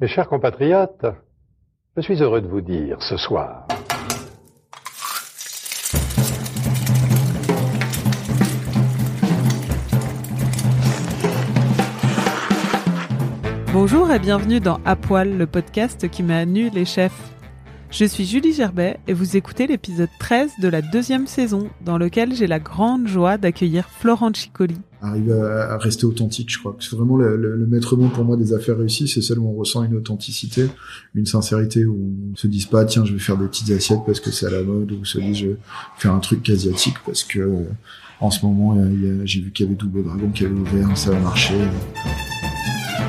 Mes chers compatriotes, je suis heureux de vous dire ce soir Bonjour et bienvenue dans À le podcast qui met à nu les chefs. Je suis Julie Gerbet et vous écoutez l'épisode 13 de la deuxième saison dans lequel j'ai la grande joie d'accueillir Florent Chicoli. Arriver à, rester authentique, je crois que c'est vraiment le, le, maître mot pour moi des affaires réussies, c'est celle où on ressent une authenticité, une sincérité, où on se dise pas tiens je vais faire des petites assiettes parce que c'est à la mode, ou se dit je vais faire un truc asiatique parce que euh, en ce moment j'ai vu qu'il y avait Double Dragon qui avait ouvert, ça va marcher.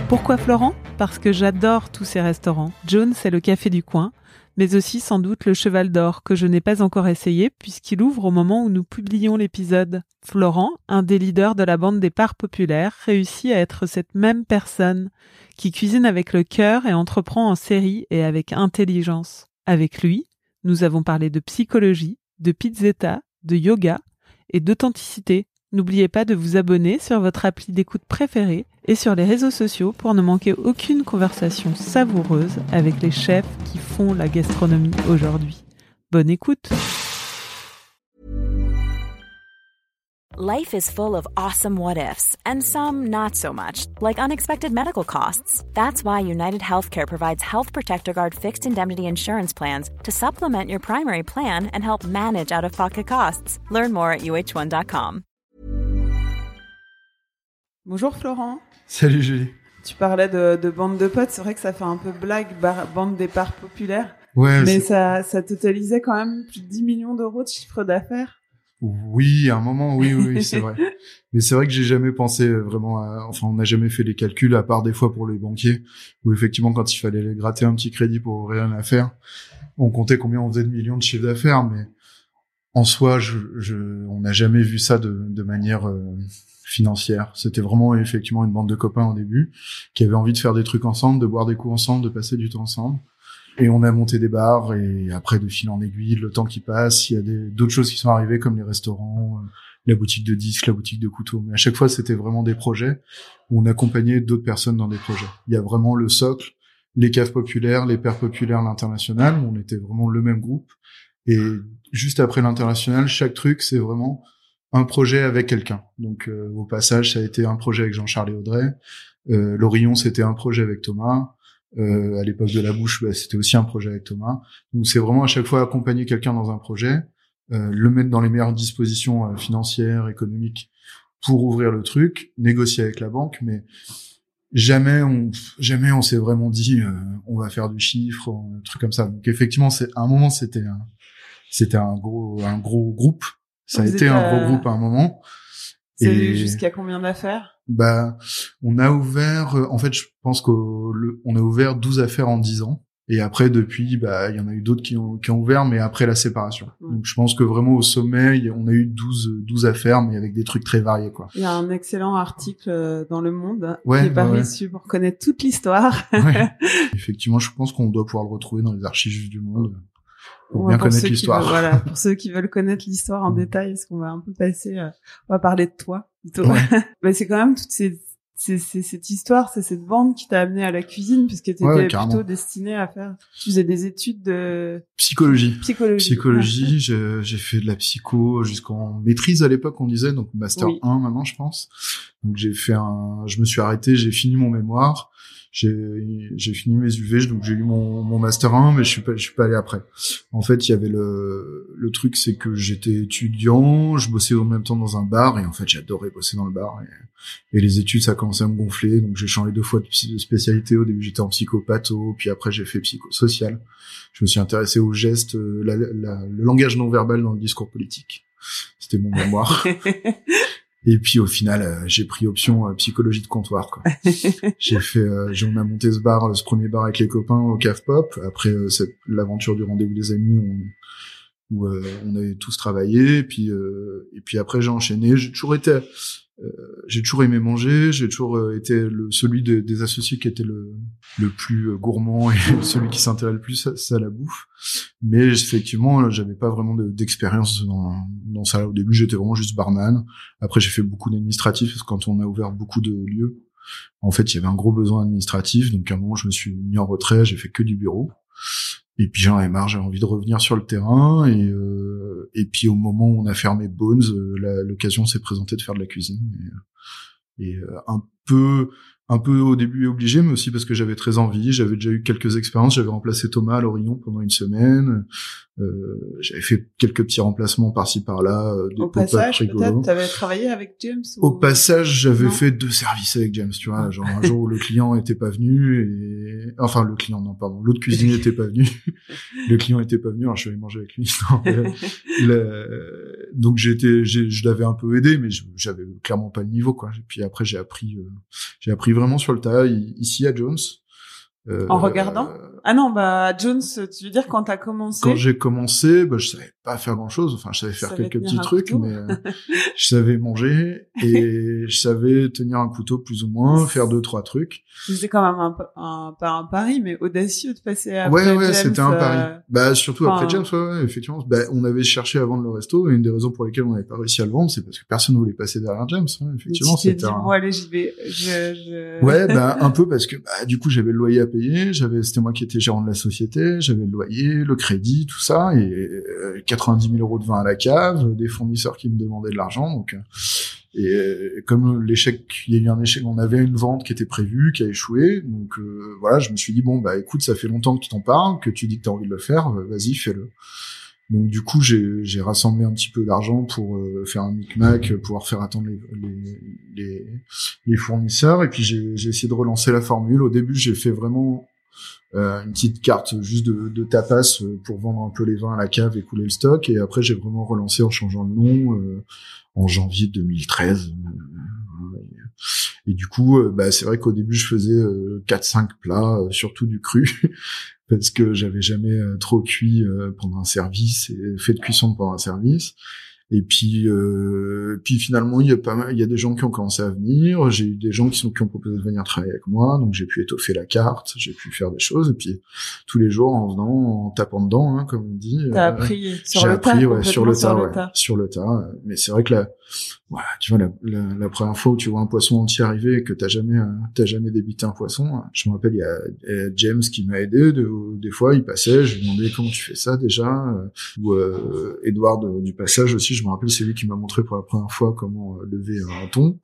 Pourquoi Florent? Parce que j'adore tous ces restaurants. Jones, c'est le café du coin, mais aussi sans doute le Cheval d'Or, que je n'ai pas encore essayé puisqu'il ouvre au moment où nous publions l'épisode. Florent, un des leaders de la bande des parts populaires, réussit à être cette même personne, qui cuisine avec le cœur et entreprend en série et avec intelligence. Avec lui, nous avons parlé de psychologie, de pizzetta, de yoga et d'authenticité. N'oubliez pas de vous abonner sur votre appli d'écoute préférée et sur les réseaux sociaux pour ne manquer aucune conversation savoureuse avec les chefs qui font la gastronomie aujourd'hui. Bonne écoute Life is full of awesome what ifs and some not so much, like unexpected medical costs. That's why United Healthcare provides Health Protector Guard fixed indemnity insurance plans to supplement your primary plan and help manage out-of-pocket costs. Learn more at uh1.com. Bonjour Florent. Salut Julie. Tu parlais de, de bande de potes, c'est vrai que ça fait un peu blague, bande des parts populaires. Ouais. Mais ça, ça totalisait quand même plus de 10 millions d'euros de chiffre d'affaires. Oui, à un moment, oui, oui, c'est vrai. Mais c'est vrai que j'ai jamais pensé vraiment à, enfin, on n'a jamais fait les calculs, à part des fois pour les banquiers, où effectivement, quand il fallait gratter un petit crédit pour ouvrir une affaire, on comptait combien on faisait de millions de chiffre d'affaires, mais en soi, je, je on n'a jamais vu ça de, de manière euh, financière. C'était vraiment effectivement une bande de copains au début qui avaient envie de faire des trucs ensemble, de boire des coups ensemble, de passer du temps ensemble. Et on a monté des bars et après de fil en aiguille, le temps qui passe, il y a d'autres choses qui sont arrivées comme les restaurants, euh, la boutique de disques, la boutique de couteaux. Mais à chaque fois, c'était vraiment des projets où on accompagnait d'autres personnes dans des projets. Il y a vraiment le socle, les caves populaires, les pères populaires, l'international, on était vraiment le même groupe. Et juste après l'international, chaque truc, c'est vraiment un projet avec quelqu'un. Donc euh, au passage, ça a été un projet avec Jean-Charles et Audrey. Euh, L'Orion, c'était un projet avec Thomas. Euh, à l'époque de la bouche, bah, c'était aussi un projet avec Thomas. Donc c'est vraiment à chaque fois accompagner quelqu'un dans un projet, euh, le mettre dans les meilleures dispositions euh, financières, économiques pour ouvrir le truc, négocier avec la banque, mais jamais on jamais on s'est vraiment dit on va faire du chiffre, un truc comme ça. Donc effectivement, c'est à un moment c'était c'était un gros un gros groupe ça a été un gros groupe à un moment. Et jusqu'à combien d'affaires? Bah, on a ouvert. Euh, en fait, je pense qu'on a ouvert 12 affaires en 10 ans. Et après, depuis, bah, il y en a eu d'autres qui ont, qui ont ouvert, mais après la séparation. Donc, je pense que vraiment au sommet, on a eu 12, 12 affaires, mais avec des trucs très variés, quoi. Il y a un excellent article euh, dans Le Monde qui est paru dessus pour connaître toute l'histoire. Effectivement, je pense qu'on doit pouvoir le retrouver dans les archives du Monde pour bien connaître l'histoire. Voilà, pour ceux qui veulent connaître l'histoire en mm. détail, est-ce qu'on va un peu passer, euh, on va parler de toi plutôt? Mais c'est quand même toutes ces c'est cette histoire, c'est cette bande qui t'a amené à la cuisine puisque tu étais plutôt destiné à faire tu faisais des études de psychologie. Psychologie. Psychologie, j'ai fait de la psycho jusqu'en maîtrise à l'époque on disait donc master 1 maintenant je pense. Donc j'ai fait un je me suis arrêté, j'ai fini mon mémoire j'ai fini mes UV donc j'ai eu mon, mon master 1 mais je suis pas je suis pas allé après. En fait il y avait le le truc c'est que j'étais étudiant je bossais en même temps dans un bar et en fait j'adorais bosser dans le bar et, les études ça a commencé à me gonfler donc j'ai changé deux fois de spécialité. Au début j'étais en psychopatho puis après j'ai fait psychosocial. Je me suis intéressé aux gestes la, la, le langage non verbal dans le discours politique. C'était mon mémoire Et puis au final, euh, j'ai pris option euh, psychologie de comptoir. Quoi. j'ai fait, euh, on a monté ce bar, ce premier bar avec les copains au Cave Pop. Après cette l'aventure du rendez-vous des amis, on, où on avait tous travaillé. Et puis et puis après j'ai enchaîné. J'ai toujours été euh, j'ai toujours aimé manger, j'ai toujours euh, été le, celui des associés qui était le, le plus euh, gourmand et celui qui s'intéressait le plus à, la bouffe. Mais effectivement, j'avais pas vraiment d'expérience dans, dans ça. Au début, j'étais vraiment juste barman. Après, j'ai fait beaucoup d'administratif quand on a ouvert beaucoup de lieux. en fait, il y avait un gros besoin administratif, donc à un moment, je me suis mis en retrait, j'ai fait que du bureau. Et puis j'en avais marre, j'avais envie de revenir sur le terrain. Et, euh, puis au moment où on a fermé Bones, euh, l'occasion s'est présentée de faire de la cuisine. Et, et un peu un peu au début obligé, mais aussi parce que j'avais très envie. J'avais déjà eu quelques expériences. J'avais remplacé Thomas à l'Orient pendant une semaine. Euh, j'avais fait quelques petits remplacements par-ci par-là. Euh, Au passage, peut-être, t'avais travaillé avec James ou... Au passage, j'avais fait deux services avec James, tu vois. Genre un jour où le client était pas venu et enfin le client, non pardon, l'autre cuisinier était pas venu. le client était pas venu, alors je suis allé manger avec lui. Donc j'étais, je l'avais un peu aidé, mais j'avais clairement pas le niveau quoi. Et puis après j'ai appris, euh, j'ai appris vraiment sur le tas ici à Jones. Euh, en regardant? Ah non, bah Jones, tu veux dire quand t'as commencé Quand j'ai commencé, bah je savais pas faire grand chose. Enfin, je savais faire quelques petits trucs, mais euh, je savais manger et je savais tenir un couteau plus ou moins, faire deux trois trucs. C'était quand même un, un, pas un pari, mais audacieux de passer à Ouais, ouais, c'était un pari. Euh, bah surtout après James, ouais, effectivement. Bah, on avait cherché à vendre le resto et une des raisons pour lesquelles on n'avait pas réussi à le vendre, c'est parce que personne ne voulait passer derrière James. Hein, effectivement, c'était. Un... Bon, allez, j'y vais. Je, je... Ouais, bah un peu parce que bah, du coup j'avais le loyer à payer, j'avais, c'était moi qui étais gérant de la société, j'avais le loyer, le crédit, tout ça et 90 000 euros de vin à la cave, des fournisseurs qui me demandaient de l'argent. Donc, euh, et euh, comme l'échec, il y a eu un échec, on avait une vente qui était prévue, qui a échoué. Donc euh, voilà, je me suis dit bon bah écoute, ça fait longtemps que tu t'en parles, que tu dis que tu as envie de le faire, vas-y fais-le. Donc du coup, j'ai rassemblé un petit peu d'argent pour faire un micmac, pouvoir faire attendre les, les, les fournisseurs. Et puis j'ai essayé de relancer la formule. Au début, j'ai fait vraiment euh, une petite carte juste de, de, tapas euh, pour vendre un peu les vins à la cave et couler le stock. Et après, j'ai vraiment relancé en changeant le nom euh, en janvier 2013. Et du coup, bah, c'est vrai qu'au début, je faisais 4-5 plats, surtout du cru, parce que j'avais jamais trop cuit pendant un service et fait de cuisson pendant un service. Et puis, euh, puis finalement, il y a pas mal, il y a des gens qui ont commencé à venir. J'ai eu des gens qui sont qui ont proposé de venir travailler avec moi, donc j'ai pu étoffer la carte, j'ai pu faire des choses. Et puis tous les jours, en venant, en tapant dedans, hein, comme on dit. T'as euh, appris sur le appris, tas, ouais, sur le tas, ouais, sur le tas. Mais c'est vrai que la, voilà, tu vois, la, la, la, première fois où tu vois un poisson entier arriver et que t'as jamais, euh, t'as jamais débité un poisson, je me rappelle, il y a, James qui m'a aidé. De, des fois, il passait, je lui demandais comment tu fais ça déjà. Euh, ou euh, Edouard du passage aussi, je me rappelle, c'est lui qui m'a montré pour la première fois comment euh, lever un thon.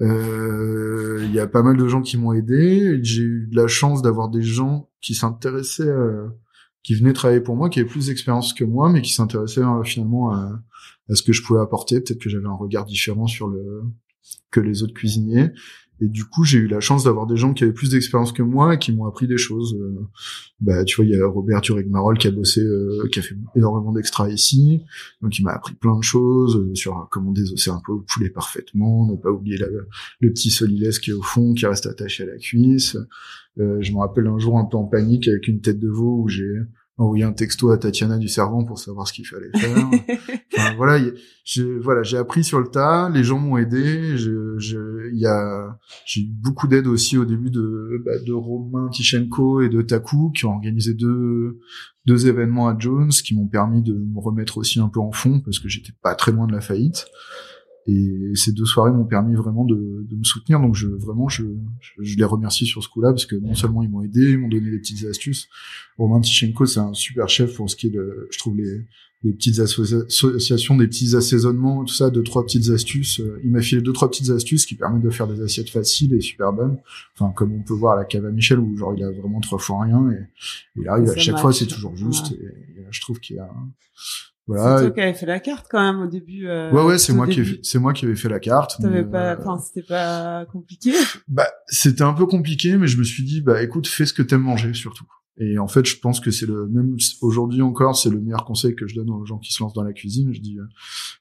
Il y a pas mal de gens qui m'ont aidé. J'ai eu de la chance d'avoir des gens qui s'intéressaient, qui venaient travailler pour moi, qui avaient plus d'expérience que moi, mais qui s'intéressaient finalement à ce que je pouvais apporter. Peut-être que j'avais un regard différent sur le que les autres cuisiniers. Et du coup, j'ai eu la chance d'avoir des gens qui avaient plus d'expérience que moi et qui m'ont appris des choses. Euh, bah, tu vois, il y a Robert Turek-Marol qui a bossé, euh, qui a fait énormément d'extra ici. Donc, il m'a appris plein de choses euh, sur comment désosser un peu le poulet parfaitement, ne pas oublier le petit solilès qui est au fond, qui reste attaché à la cuisse. je me rappelle un jour un peu en panique avec une tête de veau où j'ai envoyé un texto à Tatiana du Servant pour savoir ce qu'il fallait faire. enfin, voilà, j'ai voilà, j'ai appris sur le tas. Les gens m'ont aidé. Je, je, y a, j'ai eu beaucoup d'aide aussi au début de bah, de Romain Tichenko et de Taku qui ont organisé deux deux événements à Jones qui m'ont permis de me remettre aussi un peu en fond parce que j'étais pas très loin de la faillite. Et ces deux soirées m'ont permis vraiment de, de, me soutenir. Donc je vraiment je, je, les remercie sur ce coup-là parce que non seulement ils m'ont aidé, ils m'ont donné des petites astuces. Romain Tichenko, c'est un super chef pour ce qui est de, je trouve les, les petites associations, des petits assaisonnements, tout ça, deux trois petites astuces. Il m'a filé deux trois petites astuces qui permettent de faire des assiettes faciles et super bonnes. Enfin comme on peut voir à la cave à Michel où genre il a vraiment trois fois rien et, et là à chaque fois c'est toujours juste. Et, et, je trouve qu'il y a voilà. C'est toi qui avais fait la carte quand même au début. Euh, ouais ouais, c'est moi qui c'est moi qui avais fait la carte. T'avais pas, euh, enfin c'était pas compliqué. Bah c'était un peu compliqué, mais je me suis dit bah écoute fais ce que t'aimes manger surtout. Et en fait je pense que c'est le même aujourd'hui encore c'est le meilleur conseil que je donne aux gens qui se lancent dans la cuisine. Je dis euh,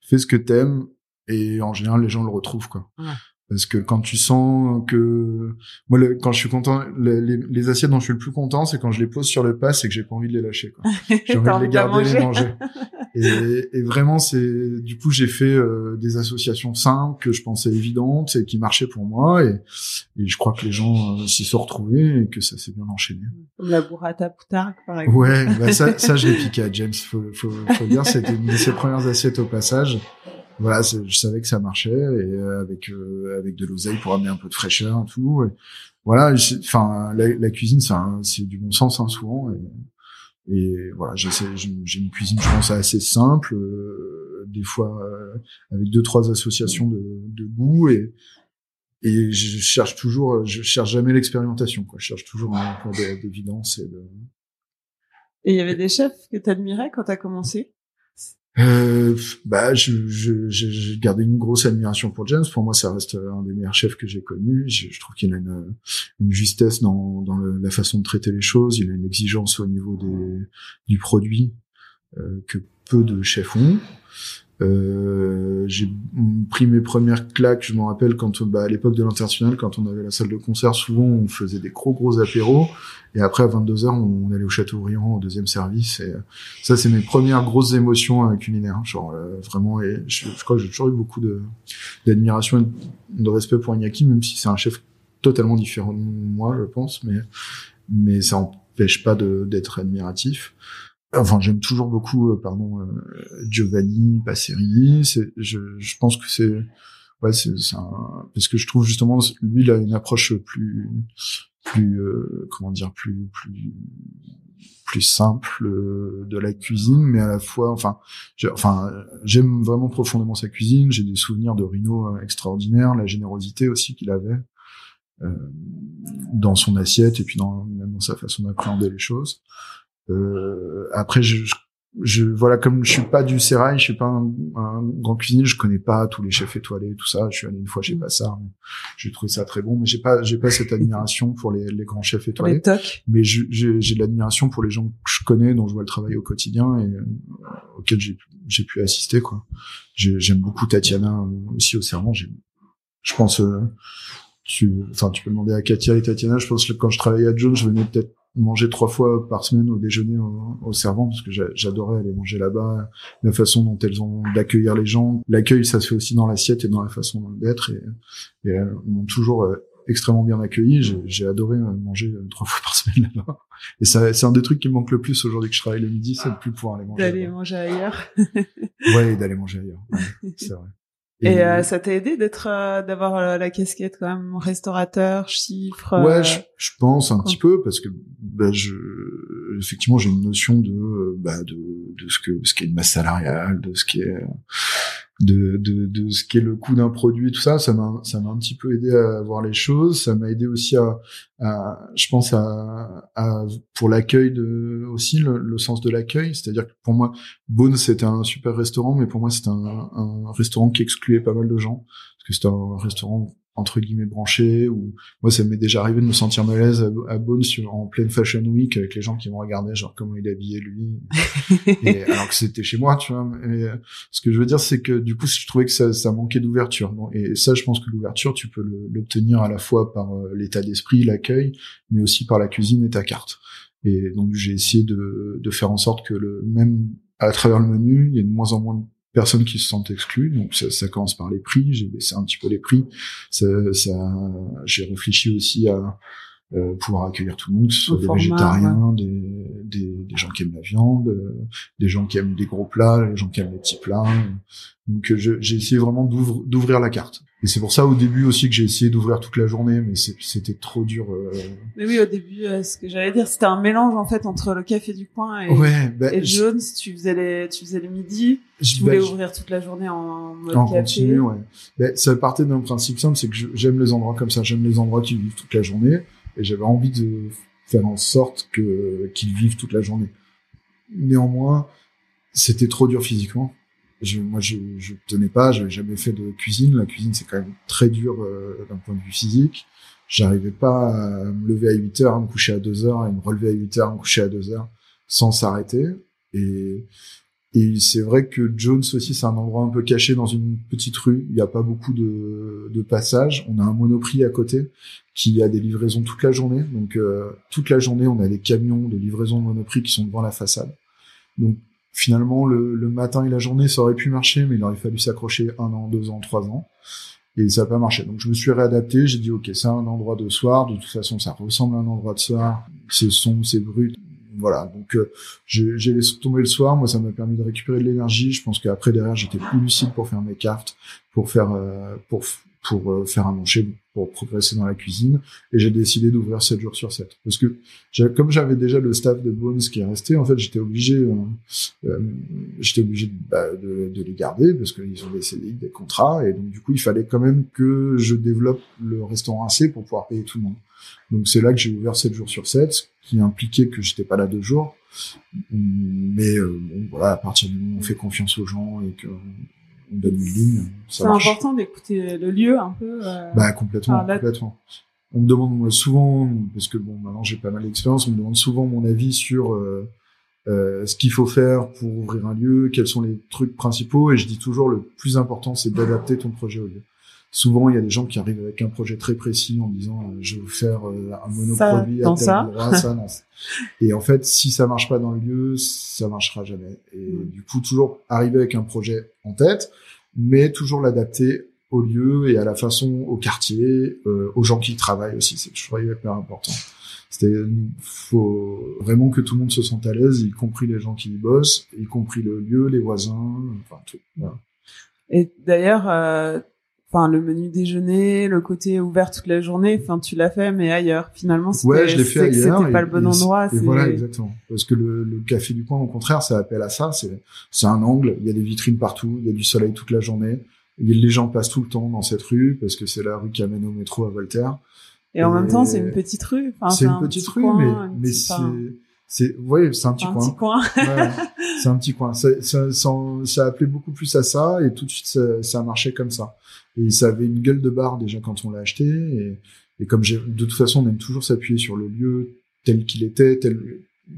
fais ce que t'aimes et en général les gens le retrouvent quoi. Ouais. Parce que quand tu sens que moi, quand je suis content, les, les, assiettes dont je suis le plus content, c'est quand je les pose sur le pas, c'est que j'ai pas envie de les lâcher. J'ai envie de les garder, les manger. et, et, vraiment, c'est du coup, j'ai fait euh, des associations simples que je pensais évidentes et qui marchaient pour moi. Et, et je crois que les gens euh, s'y sont retrouvés et que ça s'est bien enchaîné. Comme la burrata poutargue, par exemple. Ouais, bah ça, ça, je l'ai piqué à James. Faut, faut, faut dire, c'était une de ses premières assiettes au passage. voilà, je savais que ça marchait et avec avec de l'oseille pour amener un peu de fraîcheur et tout. Et voilà, enfin la, cuisine, c'est du bon sens hein, souvent. Et, et voilà, j'ai une cuisine, je pense, assez simple, des fois avec deux trois associations de, de goût et et je cherche toujours, je cherche jamais l'expérimentation, quoi. Je cherche toujours un point d'évidence et de. Et il y avait des chefs que t'admirais quand t'as commencé? Euh, bah, je, je, j'ai gardé une grosse admiration pour James. Pour moi, ça reste un des meilleurs chefs que j'ai connus. Je, je, trouve qu'il a une, justesse dans, la façon de traiter les choses. Il a une exigence au niveau du produit euh, que peu de chefs ont. Euh, j'ai pris mes premières claques, je m'en rappelle quand bah, à l'époque de l'international, quand on avait la salle de concert, souvent on faisait des gros gros apéros. Et après à 22h on, allait au château Briand au deuxième service. Et ça c'est mes premières grosses émotions culinaires, hein, genre euh, vraiment et je, crois que j'ai toujours eu beaucoup d'admiration et de respect pour Iñaki même si c'est un chef totalement différent de moi je pense. Mais mais ça empêche pas d'être admiratif. Enfin, j'aime toujours beaucoup, euh, pardon, euh, Giovanni Passeri. Je, je pense que c'est, ouais, c'est, un, parce que je trouve justement, lui, il a une approche plus, plus, euh, comment dire, plus, plus, plus simple de la cuisine, mais à la fois, enfin, enfin, j'aime vraiment profondément sa cuisine. J'ai des souvenirs de Rino extraordinaires, la générosité aussi qu'il avait dans son assiette et puis dans même dans sa façon d'appréhender les choses. Euh, après, je, je, voilà, comme je suis pas du sérail, je suis pas un, grand cuisinier, je connais pas tous les chefs étoilés, tout ça. Je suis allé une fois chez Bassard, j'ai trouvé ça très bon, mais j'ai pas, j'ai pas cette admiration pour les, les grands chefs étoilés. Mais j'ai de l'admiration pour les gens que je connais, dont je vois le travail au quotidien et euh, auxquels j'ai, j'ai pu assister, quoi. J'aime beaucoup Tatiana euh, aussi au serment. Je pense, euh, tu, enfin, tu peux demander à Katia et Tatiana. Je pense que quand je travaillais à Jones, je venais peut-être manger trois fois par semaine au déjeuner au, au servant parce que j'adorais aller manger là-bas la façon dont elles ont d'accueillir les gens. L'accueil ça se fait aussi dans l'assiette et dans la façon d'être et, et elles m'ont toujours euh, extrêmement bien accueilli. J'ai adoré euh, manger euh, trois fois par semaine là-bas. Et ça c'est un des trucs qui me manque le plus aujourd'hui que je travaille le midi c'est de plus pouvoir aller manger d'aller manger ailleurs. Ouais d'aller manger ailleurs. C'est vrai et, euh, ça t'a aidé d'être, euh, d'avoir euh, la casquette quand même restaurateur, chiffre. Ouais, je, je, pense un petit peu parce que bah, je, effectivement, j'ai une notion de, bah, de, de ce que, ce qu'est une masse salariale, de ce qui est de, de, de ce qu'est le coût d'un produit, tout ça, ça m'a, ça m'a un petit peu aidé à voir les choses. Ça m'a aidé aussi à, à je pense à, à pour l'accueil de aussi le, le sens de l'accueil. C'est-à-dire que pour moi, Bones c'était un super restaurant, mais pour moi c'était un, un restaurant qui excluait pas mal de gens parce que c'était un restaurant entre guillemets branché ou moi ça m'est déjà arrivé de me sentir mal à l'aise à, Bones en pleine fashion week avec les gens qui vont regarder genre comment il est habillé lui. Et, alors que c'était chez moi tu vois mais ce que je veux dire c'est que du coup je trouvais que ça, ça manquait d'ouverture et ça je pense que l'ouverture tu peux l'obtenir à la fois par euh, l'état d'esprit l'accueil mais aussi par la cuisine et ta carte. Et donc j'ai essayé de, de faire en sorte que le même à travers le menu il y ait de moins en moins de personnes qui se sentent exclues. Donc ça, ça commence par les prix. J'ai baissé un petit peu les prix. Ça, ça j'ai réfléchi aussi à euh, pouvoir accueillir tout le monde, que ce soit des végétariens, des, des, des, gens qui aiment la viande, euh, des gens qui aiment des gros plats, des gens qui aiment les petits plats. Donc euh, j'ai essayé vraiment d'ouvrir la carte. Et c'est pour ça au début aussi que j'ai essayé d'ouvrir toute la journée, mais c'était trop dur. Euh... Mais oui, au début, euh, ce que j'allais dire, c'était un mélange en fait entre le café du coin et, ouais, bah, et Jones. Tu faisais les, tu faisais le midi. Tu voulais ouvrir toute la journée en mode en café. continu, ouais. Bah, ça partait d'un principe simple, c'est que j'aime les endroits comme ça. J'aime les endroits qui vivent toute la journée, et j'avais envie de faire en sorte que qu'ils vivent toute la journée. Néanmoins, c'était trop dur physiquement je, moi, je, je tenais pas, j'avais jamais fait de cuisine. La cuisine, c'est quand même très dur euh, d'un point de vue physique. J'arrivais pas à me lever à 8 heures, à me coucher à 2 heures, et me relever à 8 heures, à me coucher à 2 heures, sans s'arrêter. Et, et c'est vrai que Jones aussi, c'est un endroit un peu caché dans une petite rue. Il n'y a pas beaucoup de, passages. On a un monoprix à côté qui a des livraisons toute la journée. Donc euh, toute la journée, on a des camions de livraison de monoprix qui sont devant la façade. Donc finalement, le, le, matin et la journée, ça aurait pu marcher, mais il aurait fallu s'accrocher un an, deux ans, trois ans. Et ça n'a pas marché. Donc je me suis réadapté, j'ai dit ok, c'est un endroit de soir, de toute façon ça ressemble à un endroit de soir, c'est sombre, c'est brut. Voilà, donc euh, j'ai laissé tomber le soir. Moi, ça m'a permis de récupérer de l'énergie. Je pense qu'après derrière, j'étais plus lucide pour faire mes cartes, pour faire euh, pour pour euh, faire un manger, pour progresser dans la cuisine. Et j'ai décidé d'ouvrir 7 jours sur 7. Parce que comme j'avais déjà le staff de Bones qui est resté, en fait, j'étais obligé, euh, euh, j'étais obligé de, bah, de, de, les garder parce qu'ils ont des CDI, des contrats. Et donc, du coup, il fallait quand même que je développe le restaurant assez pour pouvoir payer tout le monde. Donc, c'est là que j'ai ouvert 7 jours sur 7, qui impliquait que j'étais pas là deux jours. Mais bon, voilà, à partir du moment où on fait confiance aux gens et que c'est important d'écouter le lieu un peu. Euh... Bah complètement, complètement. On me demande souvent, parce que bon, maintenant j'ai pas mal d'expérience, on me demande souvent mon avis sur euh, euh, ce qu'il faut faire pour ouvrir un lieu, quels sont les trucs principaux, et je dis toujours le plus important, c'est d'adapter ton projet au lieu. Souvent, il y a des gens qui arrivent avec un projet très précis en disant euh, je veux faire euh, un monoproduit à tel ça. endroit, ça non. Et en fait, si ça marche pas dans le lieu, ça marchera jamais. Et mm. du coup, toujours arriver avec un projet en tête, mais toujours l'adapter au lieu et à la façon, au quartier, euh, aux gens qui travaillent aussi. C'est toujours hyper important. C'était, faut vraiment que tout le monde se sente à l'aise, y compris les gens qui y bossent, y compris le lieu, les voisins, enfin tout. Voilà. Et d'ailleurs, euh, enfin le menu déjeuner, le côté ouvert toute la journée, enfin tu l'as fait mais ailleurs. Finalement, c'était ouais, je l'ai fait ailleurs. C'était pas le bon endroit. Et voilà exactement. Parce que le, le, café du coin, au contraire, ça appelle à ça. C'est c'est un angle. Il y a des vitrines partout. Il y a du soleil toute la journée. les gens passent tout le temps dans cette rue parce que c'est la rue qui amène au métro à Voltaire. Et, en même temps, c'est une petite rue. Enfin, c'est une petite rue, mais mais c'est c'est ouais c'est un petit un coin, petit coin. ouais, c'est un petit coin ça, ça, ça, ça, appelait beaucoup plus à ça et tout de suite ça, ça marchait comme ça et ça avait une gueule de bar déjà quand on l'a acheté. Et, et comme j'ai, de toute façon, on aime toujours s'appuyer sur le lieu tel qu'il était, tel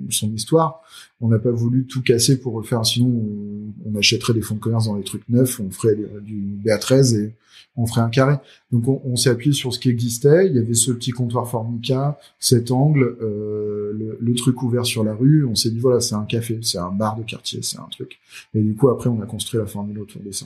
son histoire. On n'a pas voulu tout casser pour refaire, sinon on, on, achèterait des fonds de commerce dans les trucs neufs, on ferait du BA13 et on ferait un carré. Donc on, on s'est appuyé sur ce qui existait. Il y avait ce petit comptoir Formica, cet angle, euh, le, le, truc ouvert sur la rue. On s'est dit voilà, c'est un café, c'est un bar de quartier, c'est un truc. Et du coup après on a construit la formule autour de ça.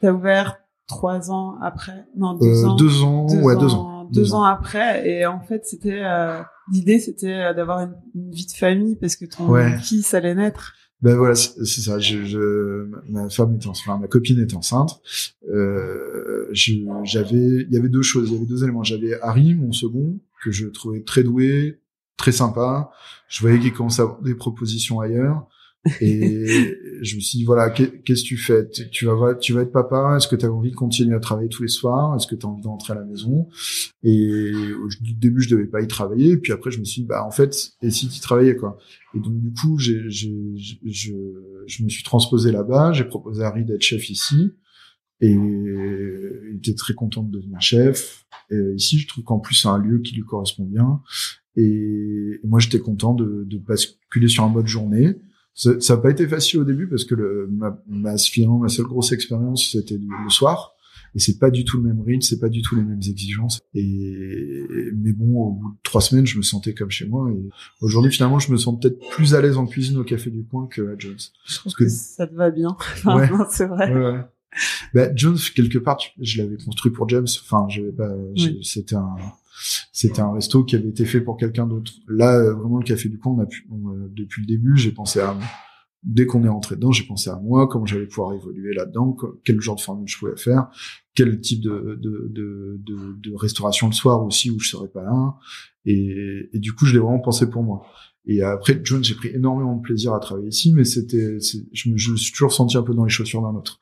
T'as ouvert trois ans après? Non deux euh, ans deux ans deux ouais ans, deux ans deux, ans. après et en fait c'était euh, l'idée c'était euh, d'avoir une, une, vie de famille parce que ton ouais. fils allait naître. Ben voilà c'est ça. Je, je, ma femme était enfin ma copine est enceinte. Euh, j'avais il y avait deux choses il y avait deux éléments. J'avais Harry mon second que je trouvais très doué très sympa. Je voyais qu'il commençait à avoir des propositions ailleurs et je me suis dit, voilà, qu'est-ce que tu fais? Tu vas, tu vas être papa Est-ce que tu as envie de continuer à travailler tous les soirs? Est-ce que tu as envie d'entrer à la maison? Et au début, je devais pas y travailler. Et puis après, je me suis dit, bah en fait, et si tu travaillais quoi? Et donc du coup, j'ai, je, je me suis transposé là-bas. J'ai proposé à Harry d'être chef ici. Et il était très content de devenir chef. Et ici, je trouve qu'en plus, c'est un lieu qui lui correspond bien. Et moi, j'étais content de, de basculer sur un mode journée ça n'a pas été facile au début parce que le, ma, ma, finalement, ma seule grosse expérience, c'était le soir. Et c'est pas du tout le même rythme, c'est pas du tout les mêmes exigences. Et mais bon, au bout de trois semaines, je me sentais comme chez moi. Et aujourd'hui, finalement, je me sens peut-être plus à l'aise en cuisine au café du coin que à Jones. Je pense que, ça te va bien. Enfin, ouais. c'est vrai. Ouais, ouais. Bah, Jones, quelque part, je l'avais construit pour James. Enfin, j'avais pas. Oui. C'était un c'était un resto qui avait été fait pour quelqu'un d'autre. Là, euh, vraiment, le café du coin, on a pu, on, euh, depuis le début, j'ai pensé à dès qu'on est entré dedans, j'ai pensé à moi, comment j'allais pouvoir évoluer là-dedans, quel genre de formule je pouvais faire, quel type de, de, de, de, de restauration le soir aussi où je serais pas là. Et, et, du coup, je l'ai vraiment pensé pour moi. Et après, John, j'ai pris énormément de plaisir à travailler ici, mais c'était, je me suis toujours senti un peu dans les chaussures d'un autre.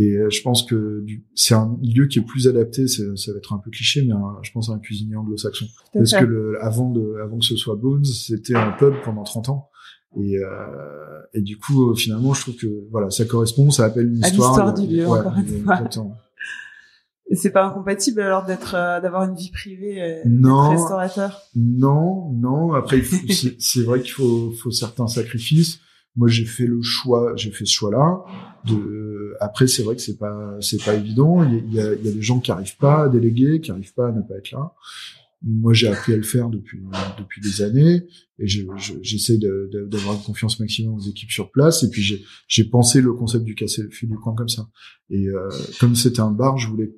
Et euh, je pense que c'est un lieu qui est plus adapté, ça va être un peu cliché, mais un, je pense à un cuisinier anglo-saxon. Parce que le, avant de, avant que ce soit Bones, c'était un pub pendant 30 ans. Et, euh, et du coup, euh, finalement, je trouve que voilà, ça correspond, ça appelle une à histoire. l'histoire du lieu, ouais, encore une fois. exactement. Et c'est pas incompatible alors d'être, euh, d'avoir une vie privée, euh, Non. restaurateur. Non, non. Après, c'est vrai qu'il faut, faut certains sacrifices. Moi, j'ai fait le choix, j'ai fait ce choix-là. De, après, c'est vrai que c'est pas, c'est pas évident. Il y a, il y a des gens qui arrivent pas à déléguer, qui arrivent pas à ne pas être là. Moi, j'ai appris à le faire depuis depuis des années, et je- je- j'essaie de- de- d'avoir une confiance maximum aux équipes sur place. Et puis, j'ai j'ai pensé le concept du café du coin comme ça. Et euh, comme c'était un bar, je voulais.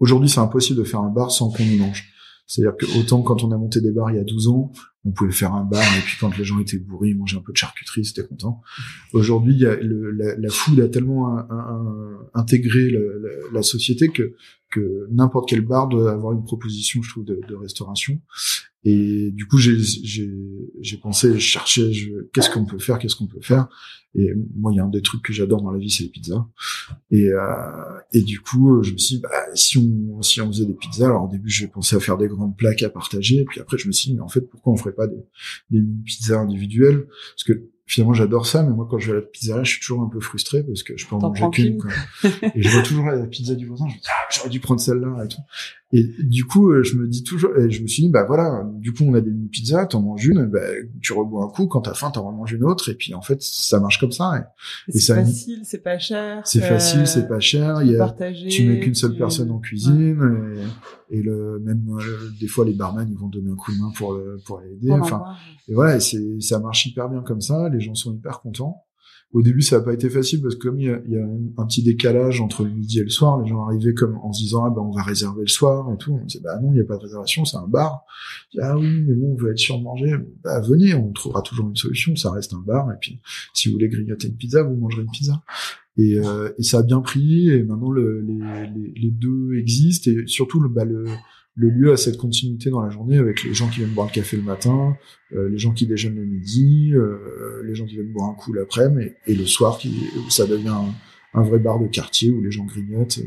Aujourd'hui, c'est impossible de faire un bar sans qu'on y mange. C'est-à-dire que autant quand on a monté des bars il y a 12 ans, on pouvait faire un bar et puis quand les gens étaient bourrés, ils mangeaient un peu de charcuterie, c'était content. Aujourd'hui, la, la food a tellement intégré la, société que n'importe quel bar doit avoir une proposition, je trouve, de restauration. Et du coup, j'ai j'ai pensé, je cherchais, je, qu'est-ce qu'on peut faire, qu'est-ce qu'on peut faire. Et moi, il y a un des trucs que j'adore dans la vie, c'est les pizzas. Et, euh, et du coup, je me suis dit, bah, si on, si on faisait des pizzas, alors au début, j'ai pensé à faire des grandes plaques à partager. Et puis après, je me suis dit, mais en fait, pourquoi on ferait pas des, des pizzas individuelles? Parce que finalement j'adore ça mais moi quand je vais à la pizzeria je suis toujours un peu frustré parce que je peux en manger qu'une et je vois toujours la pizza du voisin je me dis ah, j'aurais dû prendre celle-là et tout et du coup euh, je me dis toujours et je me suis dit bah voilà du coup on a des pizzas t'en manges une bah, tu rebois un coup quand t'as faim t'en remanges une autre et puis en fait ça marche comme ça et, c'est facile c'est pas cher c'est facile c'est pas cher il y a, tu mets qu'une seule personne en cuisine et, et, le même euh, des fois les barman ils vont donner un coup de main pour le, pour aider enfin et voilà c'est ça marche hyper bien comme ça les gens sont hyper contents au début, ça n'a pas été facile parce que comme il y a, y a, un petit décalage entre le midi et le soir, les gens arrivaient comme en se disant ah ben on va réserver le soir et tout. On disait bah non, il n'y a pas de réservation, c'est un bar. Ah oui, mais bon, on veut être sûr de manger. Bah venez, on trouvera toujours une solution. Ça reste un bar et puis si vous voulez grignoter une pizza, vous mangerez une pizza. Et, euh, et ça a bien pris et maintenant le, les, les, deux existent et surtout bah, le le lieu a cette continuité dans la journée avec les gens qui viennent boire le café le matin, euh, les gens qui déjeunent le midi, euh, les gens qui viennent boire un coup l'après-midi, et, le soir, qui, où ça devient un, vrai bar de quartier où les gens grignotent.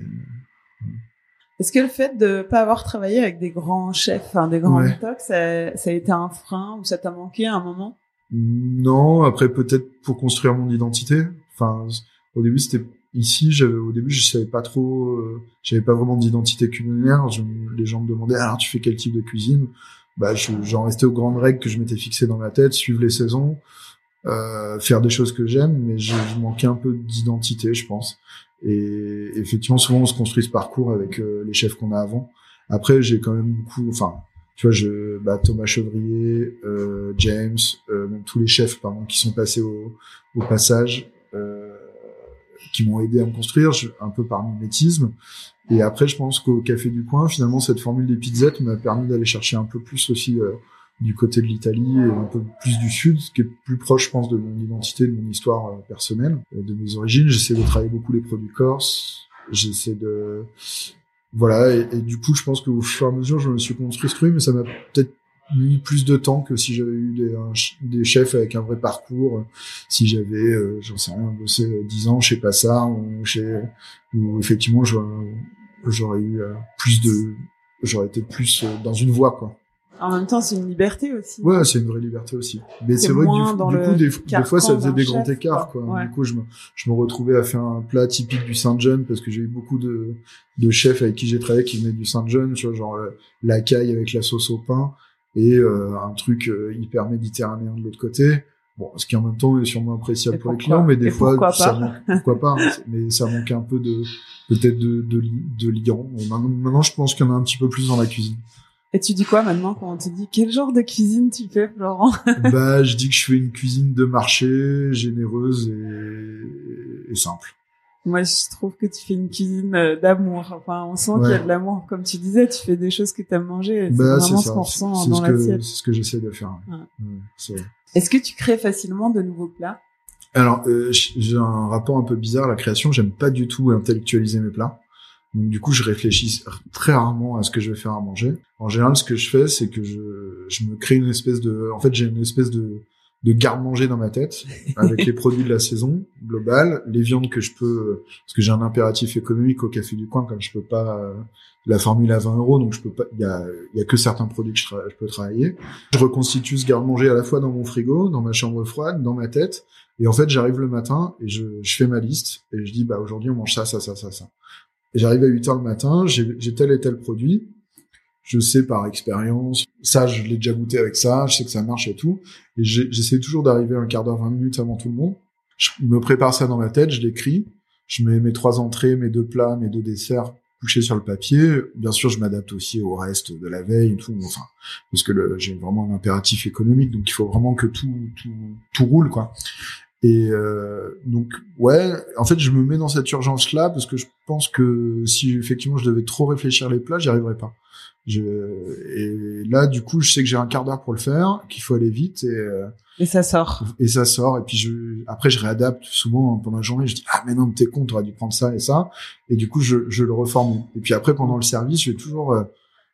Est-ce que le fait de pas avoir travaillé avec des grands chefs, des grands ouais. ça, ça, a été un frein ou ça t'a manqué à un moment? Non, après peut-être pour construire mon identité. Enfin, au début c'était Ici, au début, je savais pas trop, euh, j'avais pas vraiment d'identité culinaire. les gens me demandaient, alors tu fais quel type de cuisine? Bah, j'en restais aux grandes règles que je m'étais fixées dans ma tête, suivre les saisons, euh, faire des choses que j'aime, mais je, manquais un peu d'identité, je pense. Et effectivement, souvent, on se construit ce parcours avec euh, les chefs qu'on a avant. Après, j'ai quand même beaucoup, enfin, tu vois, je, bah, Thomas Chevrier, euh, James, euh, même tous les chefs, pardon, qui sont passés au, au passage. Euh, qui m'ont aidé à me construire, un peu par mimétisme. Et après, je pense qu'au Café du Coin, finalement, cette formule des pizzettes m'a permis d'aller chercher un peu plus aussi euh, du côté de l'Italie et un peu plus du Sud, ce qui est plus proche, je pense, de mon identité, de mon histoire euh, personnelle, euh, de mes origines. J'essaie de travailler beaucoup les produits corses. J'essaie de voilà et, et, du coup je pense qu'au fur et à mesure je me suis construit mais ça m'a peut-être mis plus de temps que si j'avais eu des, des chefs avec un vrai parcours, si j'avais, euh, j'en sais rien, bossé 10 ans chez Passard ou chez, ou effectivement j'aurais eu euh, plus de, j'aurais été plus euh, dans une voie quoi. En même temps, c'est une liberté aussi. Ouais, c'est une vraie liberté aussi. Mais c'est vrai que du, coup, des, des, fois, ça faisait des grands écarts, quoi. Du coup, je me, je me retrouvais à faire un plat typique du Saint-John parce que j'ai eu beaucoup de, de chefs avec qui j'ai travaillé qui venaient du Saint-John, tu vois, genre la caille avec la sauce au pain et euh, un truc euh, hyper méditerranéen de l'autre côté. Bon, ce qui en même temps est sûrement appréciable pour les clients, mais des fois, ça manque, pourquoi pas, hein, mais ça manque un peu de, peut-être de, de, de liant. Maintenant, maintenant, je pense qu'il y en a un petit peu plus dans la cuisine. Et tu dis quoi maintenant quand on te dit quel genre de cuisine tu fais, Florent? Bah, je dis que je fais une cuisine de marché, généreuse et, et simple. Moi, je trouve que tu fais une cuisine euh, d'amour. Enfin, on sent qu'il y a de l'amour. Comme tu disais, tu fais des choses que tu aimes manger. Bah, c'est vraiment ce qu'on ressent dans l'assiette. C'est ce que j'essaie de faire. Ouais. Est-ce que tu crées facilement de nouveaux plats? Alors, euh, j'ai un rapport un peu bizarre à la création. J'aime pas du tout intellectualiser mes plats. Donc, du coup, je réfléchis très rarement à ce que je vais faire à manger. En général, ce que je fais, c'est que je, je me crée une espèce de... En fait, j'ai une espèce de de garde-manger dans ma tête avec les produits de la saison globale, les viandes que je peux parce que j'ai un impératif économique au café du coin comme je peux pas euh, la formule à 20 euros donc je peux pas il y a il y a que certains produits que je, je peux travailler. Je reconstitue ce garde-manger à la fois dans mon frigo, dans ma chambre froide, dans ma tête et en fait j'arrive le matin et je, je fais ma liste et je dis bah aujourd'hui on mange ça ça ça ça ça. Et j'arrive à 8 heures le matin, j'ai tel et tel produit je sais par expérience, ça je l'ai déjà goûté avec ça, je sais que ça marche et tout, et j'essaie toujours d'arriver un quart d'heure, 20 minutes avant tout le monde. Je me prépare ça dans ma tête, je l'écris, je mets mes trois entrées, mes deux plats, mes deux desserts couchés sur le papier. Bien sûr, je m'adapte aussi au reste de la veille et tout, enfin, parce que j'ai vraiment un impératif économique, donc il faut vraiment que tout tout, tout roule quoi. Et euh, donc ouais, en fait, je me mets dans cette urgence là parce que je pense que si effectivement je devais trop réfléchir les plats, j'y arriverais pas. Je, et là, du coup, je sais que j'ai un quart d'heure pour le faire, qu'il faut aller vite et, euh, Et ça sort. et ça sort. Et puis je, après, je réadapte souvent pendant la journée. Je dis ah mais non, t'es con, t'aurais dû prendre ça et ça. Et du coup, je, je le reformule. Et puis après, pendant le service, je vais toujours, euh,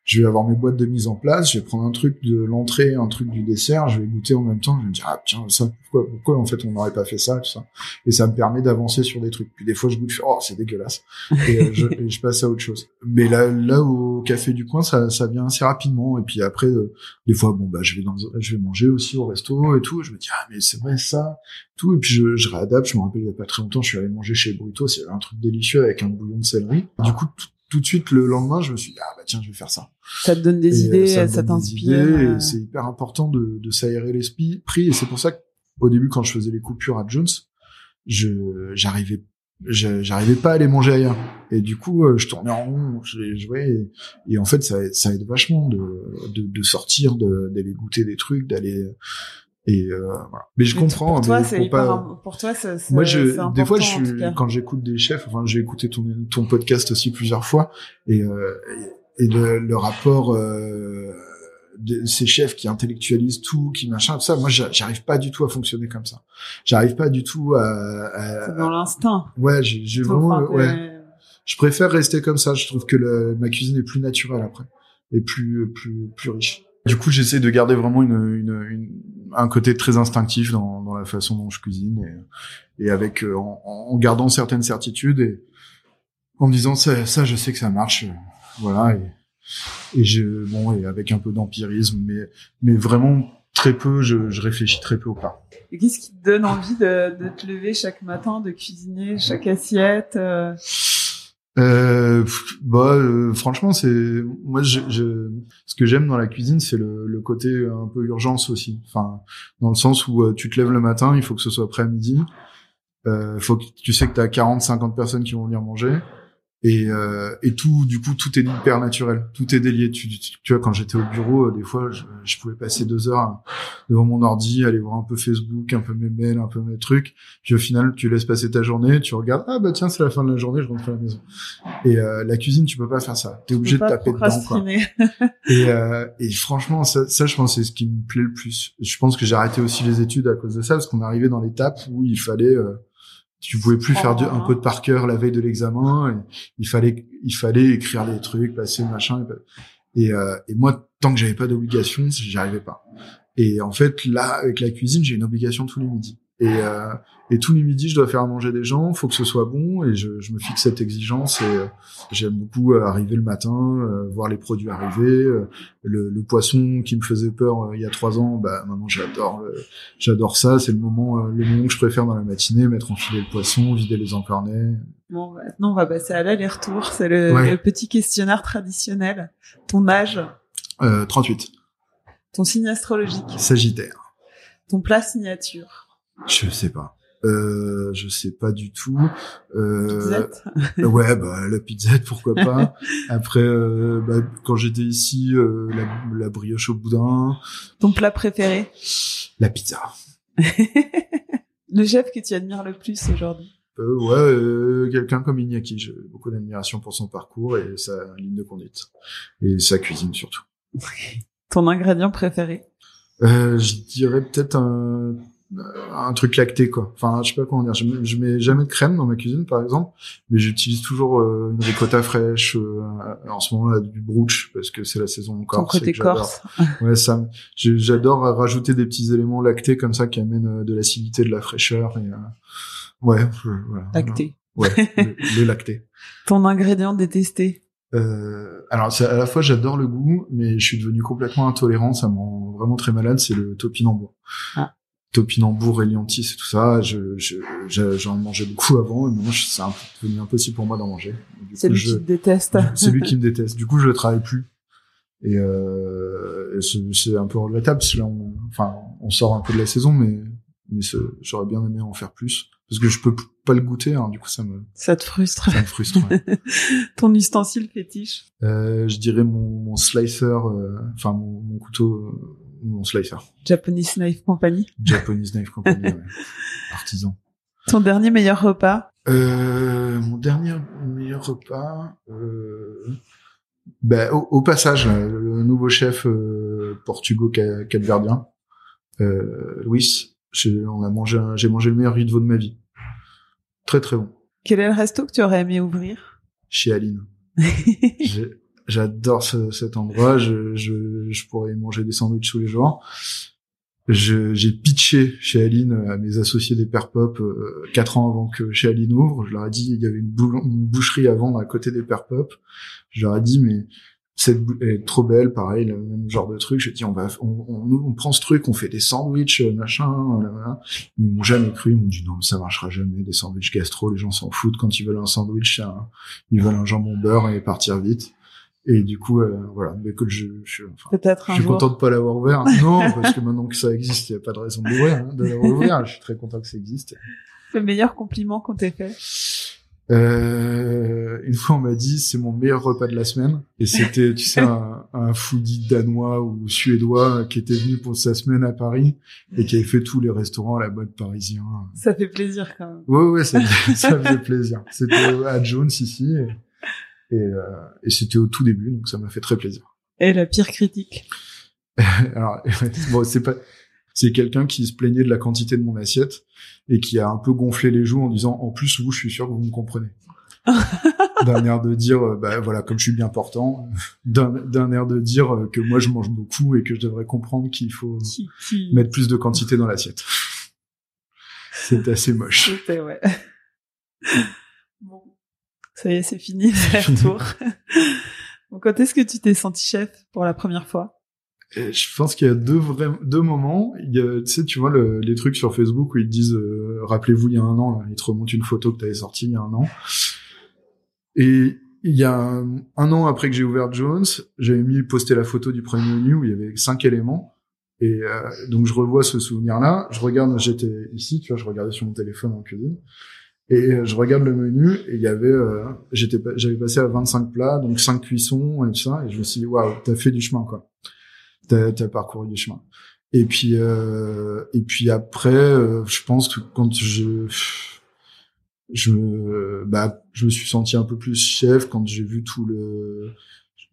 je vais avoir mes boîtes de mise en place. Je vais prendre un truc de l'entrée, un truc du dessert. Je vais goûter en même temps. Je vais me dire ah tiens ça, pourquoi, pourquoi en fait on n'aurait pas fait ça, tout ça. Et ça me permet d'avancer sur des trucs. Puis des fois, je goûte, oh c'est dégueulasse. Et, euh, je, et je passe à autre chose. Mais là, là au café du coin, ça, ça vient assez rapidement. Et puis après, euh, des fois, bon bah je vais dans, je vais manger aussi au resto et tout. Je me dis ah mais c'est vrai ça, tout. Et puis je, je réadapte. Je me rappelle il y a pas très longtemps, je suis allé manger chez Bruto. Il y avait un truc délicieux avec un bouillon de céleri. Du coup, tout, de suite le lendemain, je me suis dit ah bah tiens, je vais faire ça. Ça te donne des Et, euh, idées, ça ça, donne des t'inspire. idées, euh, C'est hyper important de, de s'aérer l'esprit. Et c'est pour ça qu'au début, quand je faisais les coupures à Jones, je j'arrivais j'arrivais pas à aller manger ailleurs et du coup euh, je tournais en rond je jouais et, et en fait ça, ça aide vachement de, de, de sortir de- d'aller goûter des trucs d'aller et euh, voilà. mais je comprends Pour toi, mais c'est pas- pour toi, ça- moi, c'est je, des fois, je quand j'écoute des chefs, enfin, j'ai écouté ton, ton podcast aussi plusieurs fois, et, euh, et, et le, le rapport euh, de ces chefs qui intellectualisent tout, qui machin, tout ça, moi, j'a- j'arrive pas du tout à fonctionner comme ça. J'arrive pas du tout à, à- C'est dans l'instinct. ouais, j'ai vraiment, ouais, je préfère rester comme ça. Je trouve que le- ma cuisine est plus naturelle après, et plus, plus, plus riche. Du coup, j'essaie de garder vraiment une, une, une- un côté très instinctif dans, dans la façon dont je cuisine et, et avec euh, en, en gardant certaines certitudes et en me disant ça, ça je sais que ça marche, voilà et, et je bon et avec un peu d'empirisme, mais mais vraiment très peu. Je, je réfléchis très peu au plat. Et Qu'est-ce qui te donne envie de, de te lever chaque matin, de cuisiner chaque assiette euh, Euh, bah euh, franchement c'est moi je, je ce que j'aime dans la cuisine c'est le, le côté un peu urgence aussi. Enfin dans le sens où euh, tu te lèves le matin il faut que ce soit prêt à midi. Euh, faut que tu sais que t'as 40 50 personnes qui vont venir manger et euh, et tout du coup tout est hyper naturel tout est délié tu, tu, tu vois quand j'étais au bureau euh, des fois je, je pouvais passer deux heures devant mon ordi aller voir un peu Facebook un peu mes mails un peu mes trucs puis au final tu laisses passer ta journée tu regardes ah bah tiens c'est la fin de la journée je rentre à la maison et euh, la cuisine, tu peux pas faire ça. T'es obligé de taper dedans, quoi. Et, euh, et franchement, ça, ça, je pense, c'est ce qui me plaît le plus. Je pense que j'ai arrêté aussi les études à cause de ça, parce qu'on arrivait dans l'étape où il fallait, euh, tu pouvais plus faire du- un peu de par cœur la veille de l'examen. Il fallait, il fallait écrire les trucs, passer machin. Et, euh, et moi, tant que j'avais pas d'obligation, j'y arrivais pas. Et en fait, là, avec la cuisine, j'ai une obligation tous les midis. Et, euh, et tous les midis, je dois faire à manger des gens, faut que ce soit bon, et je, je me fixe cette exigence. Et euh, j'aime beaucoup euh, arriver le matin, euh, voir les produits arriver. euh, le, le poisson qui me faisait peur euh, il y a trois ans, bah maintenant j'adore, j'adore ça. C'est le moment, euh, le moment que je préfère dans la matinée, mettre en filet le poisson, vider les encornets. Bon, maintenant on va passer à l'aller-retour. C'est le, Ouais. le petit questionnaire traditionnel. Ton âge, Euh, 38, ton signe astrologique, Sagittaire. ton plat signature. Je sais pas. Euh, je sais pas du tout. Euh, Pizzette. ouais, bah la pizzette, pourquoi pas. Après, euh, bah, quand j'étais ici, euh, la, la brioche au boudin, Ton plat préféré. la pizza. Le chef que tu admires le plus aujourd'hui. Euh, ouais, euh, quelqu'un comme Iñaki, j'ai beaucoup d'admiration pour son parcours et sa ligne de conduite et sa cuisine surtout. Ton ingrédient préféré? Euh, je dirais peut-être un, un truc lacté quoi. Enfin, je sais pas comment dire. Je, mets- je mets jamais de crème dans ma cuisine par exemple, mais j'utilise toujours euh, une ricotta fraîche. euh, en ce moment là du brooch parce que c'est la saison en Ton côté corse. Ouais, ça. J'adore rajouter des petits éléments lactés comme ça qui amènent euh, de l'acidité, de la fraîcheur et euh, ouais, voilà. Lacté. Ouais, le, le lacté. Ton ingrédient détesté. Euh, alors à la fois j'adore le goût, mais je suis devenu complètement intolérant, ça me rend vraiment très malade. C'est le topinambour. Ah. Topinambour, Eliantis et tout ça. Je, je, je- j'en mangeais beaucoup avant, et maintenant c'est un peu devenu impossible pour moi d'en manger. Du C'est coup, lui je- qui te déteste. c'est lui qui me déteste. Du coup, je le travaille plus. Et, euh, et c'est, c'est un peu regrettable parce que là, on, enfin, on sort un peu de la saison, mais, mais j'aurais bien aimé en faire plus parce que je peux pas le goûter. hein, du coup, ça me, Ça te frustre. ça me frustre. ouais. Ton ustensile fétiche? Euh, je dirais mon, mon slicer, euh, enfin mon, mon couteau, euh, mon slicer, Japanese Knife Company. Japanese Knife Company, ouais. artisan. Ton dernier meilleur repas. Euh, mon dernier meilleur repas, euh, Ben, au, au passage, le nouveau chef euh, portugo-capverdien, euh, Luis, j'ai- on a mangé, j'ai mangé le meilleur riz de veau de ma vie. Très très bon. Quel est le resto que tu aurais aimé ouvrir? Chez Aline. J'ai- J'adore ce- cet endroit. Je, je, je pourrais manger des sandwichs tous les jours. J'ai pitché chez Aline à mes associés des Père Pop euh, quatre ans avant que chez Aline ouvre. Je leur ai dit il y avait une, boucherie à vendre à côté des Père Pop. Je leur ai dit mais cette elle est trop belle, pareil, le même genre de truc. J'ai dit on va, on, on, on prend ce truc, on fait des sandwichs, euh, machin. Voilà. Ils m'ont jamais cru. Ils m'ont dit non, mais ça marchera jamais. Des sandwichs gastro, les gens s'en foutent quand ils veulent un sandwich. un- ils veulent un jambon beurre et partir vite. Et du coup, euh, voilà. Mais que je, je, enfin, je suis jour. content de pas l'avoir ouvert. Non, parce que maintenant que ça existe, il n'y a pas de raison de l'ouvrir, hein, de l'avoir ouvert. Je suis très content que ça existe. Le meilleur compliment qu'on t'ait fait. Euh, une fois, on m'a dit c'est mon meilleur repas de la semaine, et c'était, tu sais, un, un foodie danois ou suédois qui était venu pour sa semaine à Paris et qui avait fait tous les restaurants à la mode parisien. Ça fait plaisir quand même. Ouais, ouais, ça, ça faisait plaisir. C'était à Jones ici, et, et, euh, et c'était au tout début, donc ça m'a fait très plaisir. Et la pire critique. Alors, bon, c'est pas, c'est quelqu'un qui se plaignait de la quantité de mon assiette et qui a un peu gonflé les joues en disant, en plus, vous, je suis sûr que vous me comprenez. d'un air de dire, euh, bah voilà, comme je suis bien portant, d'un, air de dire euh, que moi je mange beaucoup et que je devrais comprendre qu'il faut mettre plus de quantité dans l'assiette. C'est assez moche. C'était, ouais. Ça y est, c'est fini, c'est retour. bon, quand est-ce que tu t'es senti chef pour la première fois? Et je pense qu'il y a deux vrais, deux moments. Il y a, tu sais, tu vois le- les trucs sur Facebook où ils te disent, euh, rappelez-vous il y a un an, là, ils te remontent une photo que tu avais sortie il y a un an. Et il y a un, un an après que j'ai ouvert Jones, j'avais mis poster la photo du premier menu où il y avait cinq éléments. Et euh, donc je revois ce souvenir-là. Je regarde, j'étais ici, tu vois, je regardais sur mon téléphone en cuisine. Et euh, je regarde le menu et il y avait, euh, j'étais, j'avais passé à 25 plats, donc 5 cuissons et tout ça. Et je me suis dit, waouh, t'as fait du chemin, quoi. T'as, t'as parcouru du chemin. Et puis, euh, et puis après, euh, je pense que quand je, je me, bah, je me suis senti un peu plus chef quand j'ai vu tout le,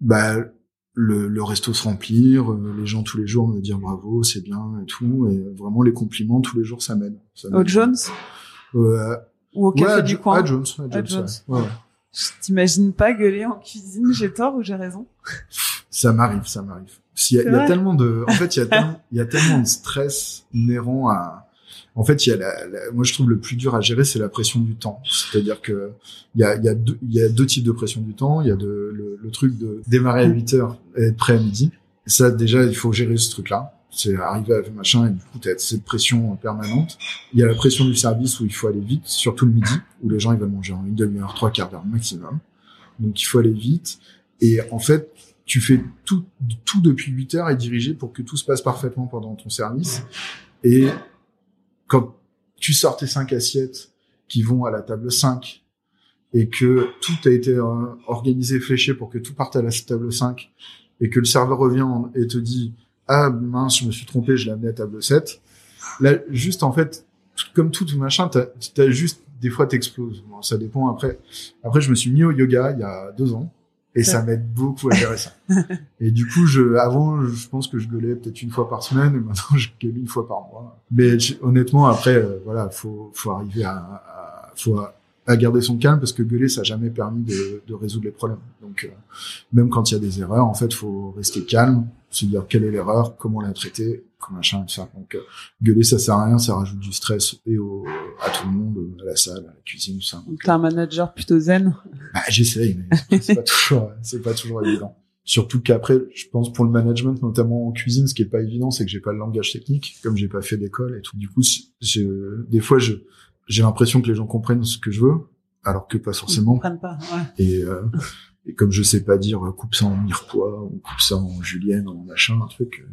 bah, le, le resto se remplir, euh, les gens tous les jours me dire bravo, c'est bien et tout, et vraiment les compliments tous les jours, ça m'aide. Ça Au. Jones? Euh, ou au ouais, café à du coin À Jones, à Jones, Jones. ouais. Ouais, ouais. Je t'imagine pas gueuler en cuisine, j'ai tort ou j'ai raison? Ça m'arrive, ça m'arrive. Y a- Il y, a tellement de, en fait, il y a tellement, il y a tellement de stress inhérent à, en fait, il y a la, la- moi je trouve le plus dur à gérer, c'est la pression du temps. C'est-à-dire que il y a, il y a deux, il y a deux types de pression du temps. Il y a de, le, le truc de démarrer à 8 heures et être prêt à midi. Ça, déjà, il faut gérer ce truc-là. C'est arriver à machin et du coup, t'as cette pression permanente. Il y a la pression du service où il faut aller vite, surtout le midi, où les gens ils veulent manger en une demi-heure, trois quarts d'heure maximum. Donc il faut aller vite. Et en fait, tu fais tout, tout depuis 8 heures et dirigé pour que tout se passe parfaitement pendant ton service. Et quand tu sors tes cinq assiettes qui vont à la table 5 et que tout a été euh, organisé, fléché pour que tout parte à la table 5 et que le serveur revient en- et te dit ah mince je me suis trompé je l'ai amené à table 7 là juste en fait tout- comme tout machin t'as as juste des fois t'exploses. Bon, ça dépend. Après après je me suis mis au yoga il y a deux ans et ça. m'aide beaucoup à gérer ça. Et du coup je avant je pense que je gueulais peut-être une fois par semaine et maintenant je gueule une fois par mois. Mais honnêtement après euh, voilà faut faut arriver à, à faut à, à garder son calme parce que gueuler ça a jamais permis de, de résoudre les problèmes. Donc euh, même quand il y a des erreurs en fait faut rester calme se dire quelle est l'erreur comment la traiter comme machin ça donc euh, gueuler ça sert à rien ça rajoute du stress et au, à tout le monde à la salle à la cuisine tout ça Donc t'es un manager plutôt zen. bah, j'essaye, mais c'est pas toujours, c'est pas toujours évident. Surtout qu'après, je pense pour le management, notamment en cuisine, ce qui est pas évident, c'est que j'ai pas le langage technique, comme j'ai pas fait d'école et tout. Du coup, je, des fois, je, j'ai l'impression que les gens comprennent ce que je veux, alors que pas Ils forcément. comprennent pas. Ouais. Et, euh, et comme je sais pas dire euh, coupe ça en mirepoix ou coupe ça en julienne, en machin, un truc, euh,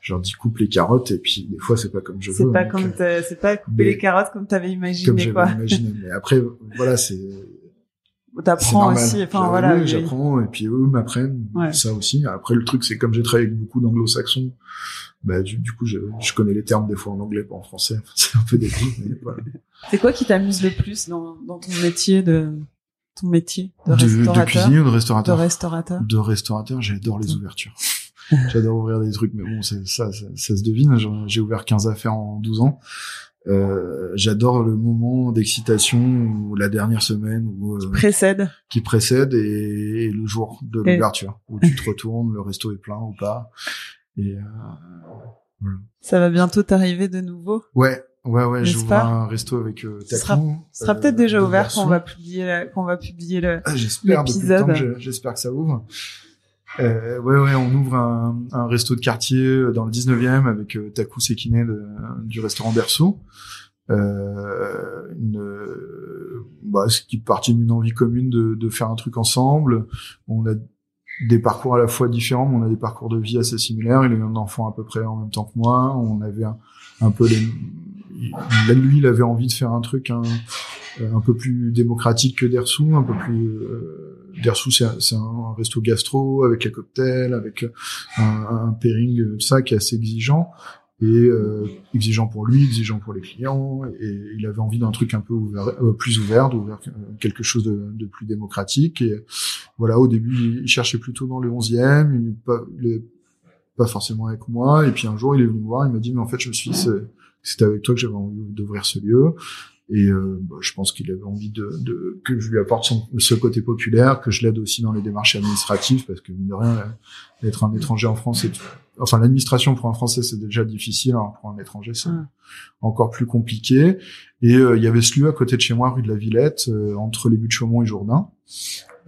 je leur dis coupe les carottes et puis des fois c'est pas comme je veux. C'est pas donc, comme euh, t'as- c'est pas couper les carottes comme t'avais comme imaginé j'avais quoi. imaginé. Mais après, voilà, c'est T'apprends aussi. Enfin voilà. oui. j'apprends et puis eux m'apprennent Ouais. ça aussi. Après le truc c'est comme j'ai travaillé avec beaucoup d'anglo-saxons, bah du, du coup je, je connais les termes des fois en anglais pas en français. C'est un peu débile mais voilà. C'est quoi qui t'amuse le plus dans, dans ton métier de ton métier de, restaurateur cuisinier ou de De restaurateur restaurateur. De restaurateur, j'adore les ouvertures. j'adore ouvrir des trucs, mais bon, ça, ça, ça se devine. J'ai ouvert 15 affaires en 12 ans. Euh, j'adore le moment d'excitation ou la dernière semaine ou euh, Précède. qui précède et, et le jour de Et- l'ouverture où tu te retournes, le resto est plein ou pas. Et euh, Ça va bientôt t'arriver de nouveau. ouais, ouais, ouais, j'ouvre pas un resto avec euh, Ce sera- euh, peut-être déjà de ouvert quand on va publier, la- quand on va publier le. Ah, J'espère que je- j'espère que ça ouvre. Euh, ouais, ouais, on ouvre un, un resto de quartier dans le 19e avec euh, Taku Sekine de- du restaurant Berceau. Euh, une, euh, bah, ce qui est partie d'une envie commune de, de faire un truc ensemble. On a des parcours à la fois différents, mais on a des parcours de vie assez similaires. Il a eu un enfant à peu près en même temps que moi. On avait un, un peu les... il- Lui, il avait envie de faire un truc un, un peu plus démocratique que Dersou, un peu plus... Euh, Dersou, c'est un, un resto gastro avec les cocktails, avec un, un pairing, euh, ça, qui est assez exigeant et euh, exigeant pour lui, exigeant pour les clients, et il avait envie d'un truc un peu ouvert, euh, plus ouvert, quelque chose de, de plus démocratique. Et voilà, au début, il cherchait plutôt dans le 11e, il, pas, pas forcément avec moi. Et puis un jour, il est venu me voir, il m'a dit, mais en fait, je me suis c'était avec toi que j'avais envie d'ouvrir ce lieu. Et euh, bah, je pense qu'il avait envie de, de que je lui apporte son, ce côté populaire, que je l'aide aussi dans les démarches administratives, parce que mine de rien, être un étranger en France, c'est enfin l'administration pour un Français c'est déjà difficile, alors pour un étranger c'est Mm. encore plus compliqué. Et euh, il y avait ce lieu à côté de chez moi, rue de la Villette, euh, entre les buts de Chaumont et Jourdain,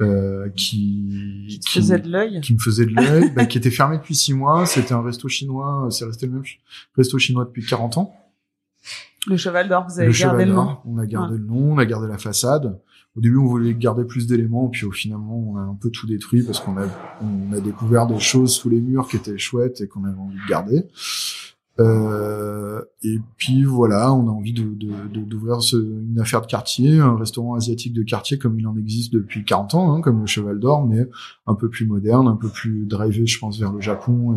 euh, qui, Qui te faisait de l'œil. qui me faisait de l'œil, bah, qui était fermé depuis six mois. C'était un resto chinois, c'est resté le même resto chinois depuis 40 ans. Le cheval d'or, vous avez Le gardé cheval le nom. On a gardé le nom, on a gardé la façade. Au début, on voulait garder plus d'éléments, puis au finalement, on a un peu tout détruit parce qu'on a, on a découvert des choses sous les murs qui étaient chouettes et qu'on avait envie de garder. Euh, et puis voilà, on a envie de, de, de- d'ouvrir une affaire de quartier, un restaurant asiatique de quartier comme il en existe depuis 40 ans, hein, comme le Cheval d'Or, mais un peu plus moderne, un peu plus drivé, je pense, vers le Japon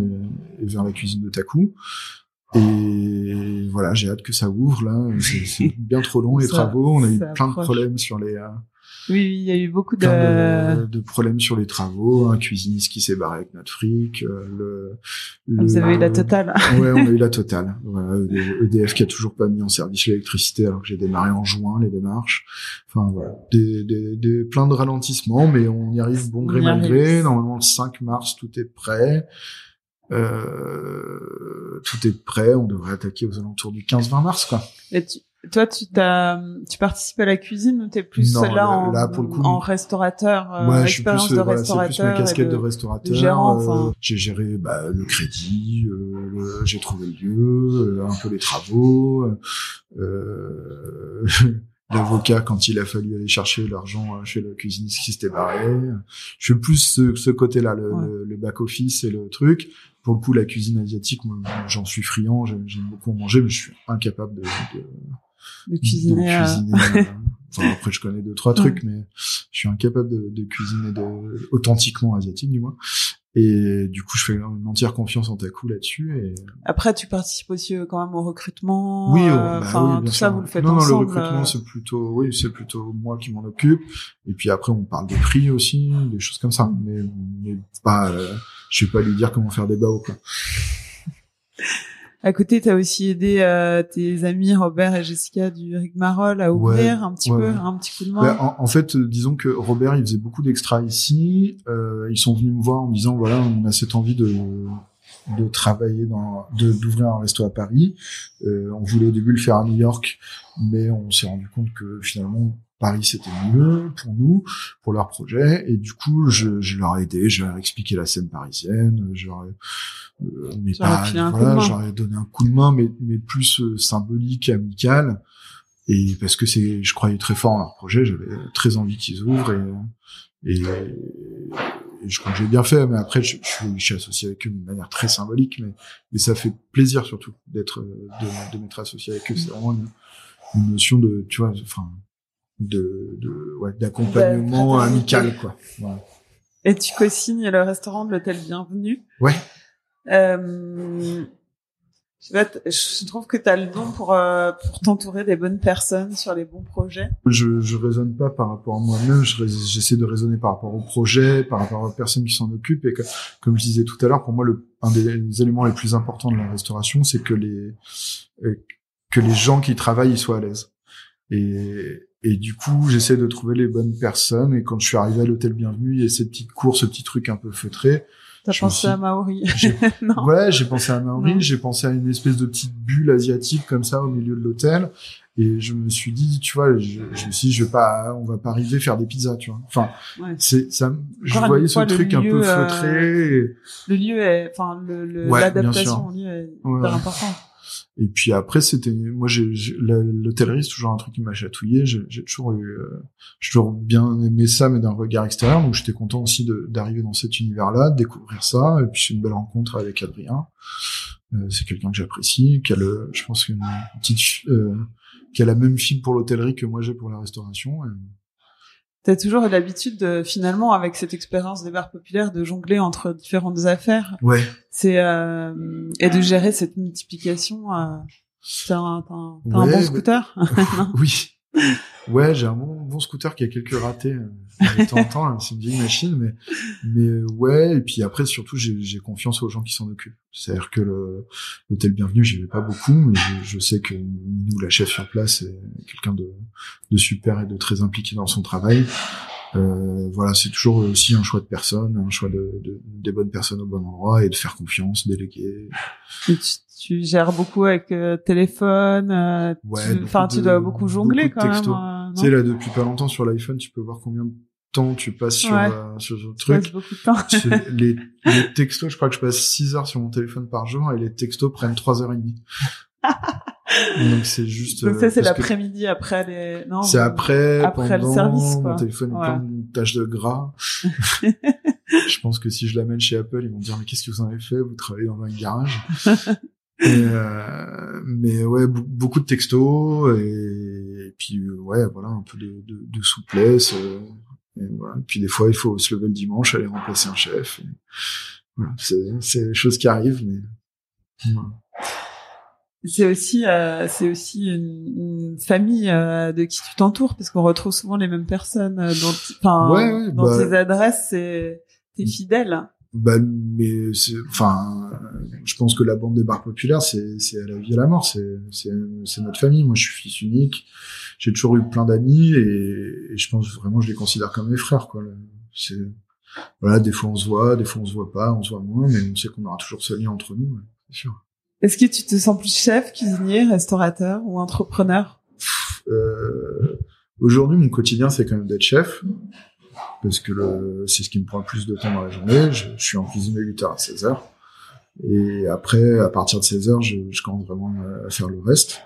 et, et vers la cuisine de Taku. Et voilà, j'ai hâte que ça ouvre là. C'est, bien trop long les Ça- travaux. On a eu plein de problèmes sur les, euh, Oui, il y a eu beaucoup de. de, de problèmes sur les travaux. Un cuisiniste qui s'est barré avec notre fric. euh, le, Ah, Vous avez eu la totale. Ouais, on a eu la totale. Voilà, EDF qui a toujours pas mis en service l'électricité alors que j'ai démarré en juin les démarches. Enfin voilà, des, des, des plein de ralentissements, mais on y arrive bon On gré mal gré. Normalement le 5 mars tout est prêt. Euh, tout est prêt. On devrait attaquer aux alentours du 15-20 mars quoi. Et tu- toi, tu tu participes à la cuisine ou t'es plus Non, là, là- en, là, pour le coup, en restaurateur, euh, Ouais, suis expérience euh, de voilà, c'est plus ma restaurateur. et casquette de- de, restaurateur. euh, enfin. j'ai géré bah, le crédit, euh, j'ai trouvé le lieu, euh, un peu les travaux. Euh, L'avocat, quand il a fallu aller chercher l'argent euh, chez le cuisiniste qui s'était barré. Je fais plus ce, ce côté-là, le, Ouais. le, le back-office et le truc. Pour le coup, la cuisine asiatique, moi, j'en suis friand, j'aime beaucoup en manger, mais je suis incapable de, de, de cuisiner. de euh, cuisiner, euh, enfin, après, je connais deux, trois trucs, mais je suis incapable de, de cuisiner de, authentiquement asiatique, du moins. Et du coup, je fais une entière confiance en Taku là-dessus. Et... Après, tu participes aussi euh, quand même au recrutement. Oui, oh, euh, bah enfin, oui, bien tout sûr. ça, vous le faites non, ensemble. Non, le recrutement, euh. c'est plutôt, oui, c'est plutôt moi qui m'en occupe. Et puis après, on parle des prix aussi, des choses comme ça. Mais, mais pas, je vais pas lui dire comment faire des baos, quoi. À côté, t'as aussi aidé euh, tes amis Robert et Jessica du Rigmarole à Ouais, ouvrir un petit ouais, peu, ouais. un petit coup de main. Ben, en, en fait, euh, disons que Robert, il faisait beaucoup d'extras ici. Euh, ils sont venus me voir en me disant voilà, on a cette envie de de travailler dans, de d'ouvrir un resto à Paris. Euh, on voulait au début le faire à New York, mais on s'est rendu compte que finalement Paris c'était mieux pour nous, pour leur projet. Et du coup, je, je leur ai aidé, je leur ai expliqué la scène parisienne, je leur ai, euh, mais pas, voilà, donné un coup de main, mais mais plus euh, symbolique, amical. Et parce que c'est, je croyais très fort en leur projet, j'avais très envie qu'ils ouvrent et, et, et je crois que j'ai bien fait. Mais après, je, je suis associé avec eux d'une manière très symbolique, mais, mais ça fait plaisir surtout d'être, euh, de, de m'être associé avec eux. C'est vraiment une, une notion de, tu vois, enfin, de, de, ouais, d'accompagnement amical, quoi. Voilà. Et tu co-signes le restaurant de l'hôtel Bienvenue. Ouais. Euh, je trouve que tu as le don pour, euh, pour t'entourer des bonnes personnes sur les bons projets. Je, je raisonne pas par rapport à moi-même, j'essaie de raisonner par rapport au projet, par rapport aux personnes qui s'en occupent. Et que, comme je disais tout à l'heure, pour moi, le, un des, éléments les plus importants de la restauration, c'est que les, euh, que les gens qui travaillent ils soient à l'aise. Et, et du coup, j'essaie de trouver les bonnes personnes. Et quand je suis arrivé à l'hôtel Bienvenue, il y a ces petites courses, ce petit truc un peu feutré. T'as pensé à Maori Ouais, j'ai pensé à Maori, j'ai pensé à une espèce de petite bulle asiatique comme ça au milieu de l'hôtel. Et je me suis dit, tu vois, je, je me suis dit, je vais pas, on va pas arriver à faire des pizzas, tu vois. Enfin, c'est ça. Je voyais ce truc un peu feutré. Euh, le lieu est, enfin, l'adaptation au lieu est hyper important. Et puis après, c'était moi, j'ai l'hôtellerie, c'est toujours un truc qui m'a chatouillé. J'ai toujours eu, euh, j'ai toujours bien aimé ça, mais d'un regard extérieur. Donc j'étais content aussi d'arriver dans cet univers-là, de découvrir ça. Et puis c'est une belle rencontre avec Adrien. Euh, c'est quelqu'un que j'apprécie, qui a le, je pense, une petite, euh, qui a la même fibre pour l'hôtellerie que moi j'ai pour la restauration. T'as toujours l'habitude de finalement avec cette expérience des bars populaires de jongler entre différentes affaires. Ouais. C'est euh, et de gérer cette multiplication. Euh, t'as un, un, un bon scooter. oui. Ouais, j'ai un bon, bon scooter qui a quelques ratés euh, de temps en temps. Hein, c'est une vieille machine, mais mais euh, ouais. Et puis après, surtout, j'ai confiance aux gens qui s'en occupent. C'est-à-dire que l'hôtel Bienvenue, j'y vais pas beaucoup, mais je, je sais que nous, la chef sur place, est quelqu'un de, de super et de très impliqué dans son travail. Euh, voilà, c'est toujours aussi un choix de personne, un choix de, de, des bonnes personnes au bon endroit et de faire confiance, déléguer tu gères beaucoup avec euh, téléphone. Euh, enfin, tu, dois beaucoup jongler quand même. Euh, tu sais là, depuis pas longtemps sur l'iPhone, tu peux voir combien de temps tu passes sur, euh, sur ce truc. beaucoup de temps. les, les textos, je crois que je passe 6 heures sur mon téléphone par jour et les textos prennent 3 heures et demie. Donc c'est juste. Donc ça c'est l'après-midi après les. Non. C'est après. Après pendant, le service. Quoi. Mon téléphone est plein de taches de gras. je pense que si je l'amène chez Apple, ils vont dire mais qu'est-ce que vous en avez fait? Vous travaillez dans un garage. Euh, mais ouais, beaucoup de textos et, puis euh, ouais, voilà, un peu de, de, de souplesse. Euh, et, voilà. puis des fois, il faut se lever le dimanche, aller remplacer un chef. Et, voilà, c'est des choses qui arrivent, mais voilà. C'est aussi, euh, c'est aussi une, une famille euh, de qui tu t'entoures, parce qu'on retrouve souvent les mêmes personnes euh, enfin, ouais, dans bah, tes adresses, c'est t'es fidèle. Bah, mais enfin, je pense que la bande des bars populaires, c'est, à la vie et à la mort. C'est, notre famille. Moi, je suis fils unique. J'ai toujours eu plein d'amis et, et, je pense vraiment, je les considère comme mes frères, quoi. C'est, voilà, des fois on se voit, des fois on se voit pas, on se voit moins, mais on sait qu'on aura toujours ce lien entre nous, c'est sûr. Est-ce que tu te sens plus chef, cuisinier, restaurateur ou entrepreneur? Euh, Aujourd'hui, mon quotidien, c'est quand même d'être chef parce que c'est ce qui me prend le plus de temps dans la journée. Je, suis en cuisine de 8h à 16h. Et après, à partir de 16h, je, je commence vraiment à faire le reste.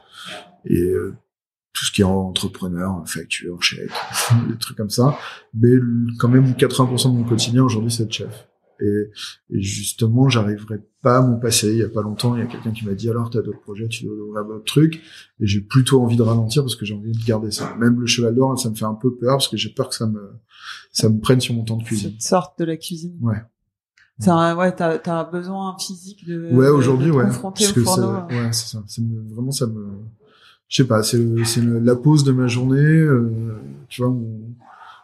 Et euh, tout ce qui est entrepreneur, facture, chèque, des trucs comme ça. Mais quand même, 80% de mon quotidien aujourd'hui, c'est être chef. Et, et justement, j'arriverai pas à m'en passer. Il y a pas longtemps, il y a quelqu'un qui m'a dit alors, t'as d'autres projets, tu dois ouvrir d'autres trucs? Et j'ai plutôt envie de ralentir parce que j'ai envie de garder ça. Même le cheval d'or, ça me fait un peu peur parce que j'ai peur que ça me, ça me prenne sur mon temps de cuisine. Cette sorte de la cuisine. Ouais. Ça, ouais, t'as, t'as besoin physique de. Ouais, aujourd'hui, ouais. Confronter au fourneau. Ouais, c'est ça. Vraiment ça me. Je sais pas. C'est c'est la pause de ma journée. Euh, tu vois,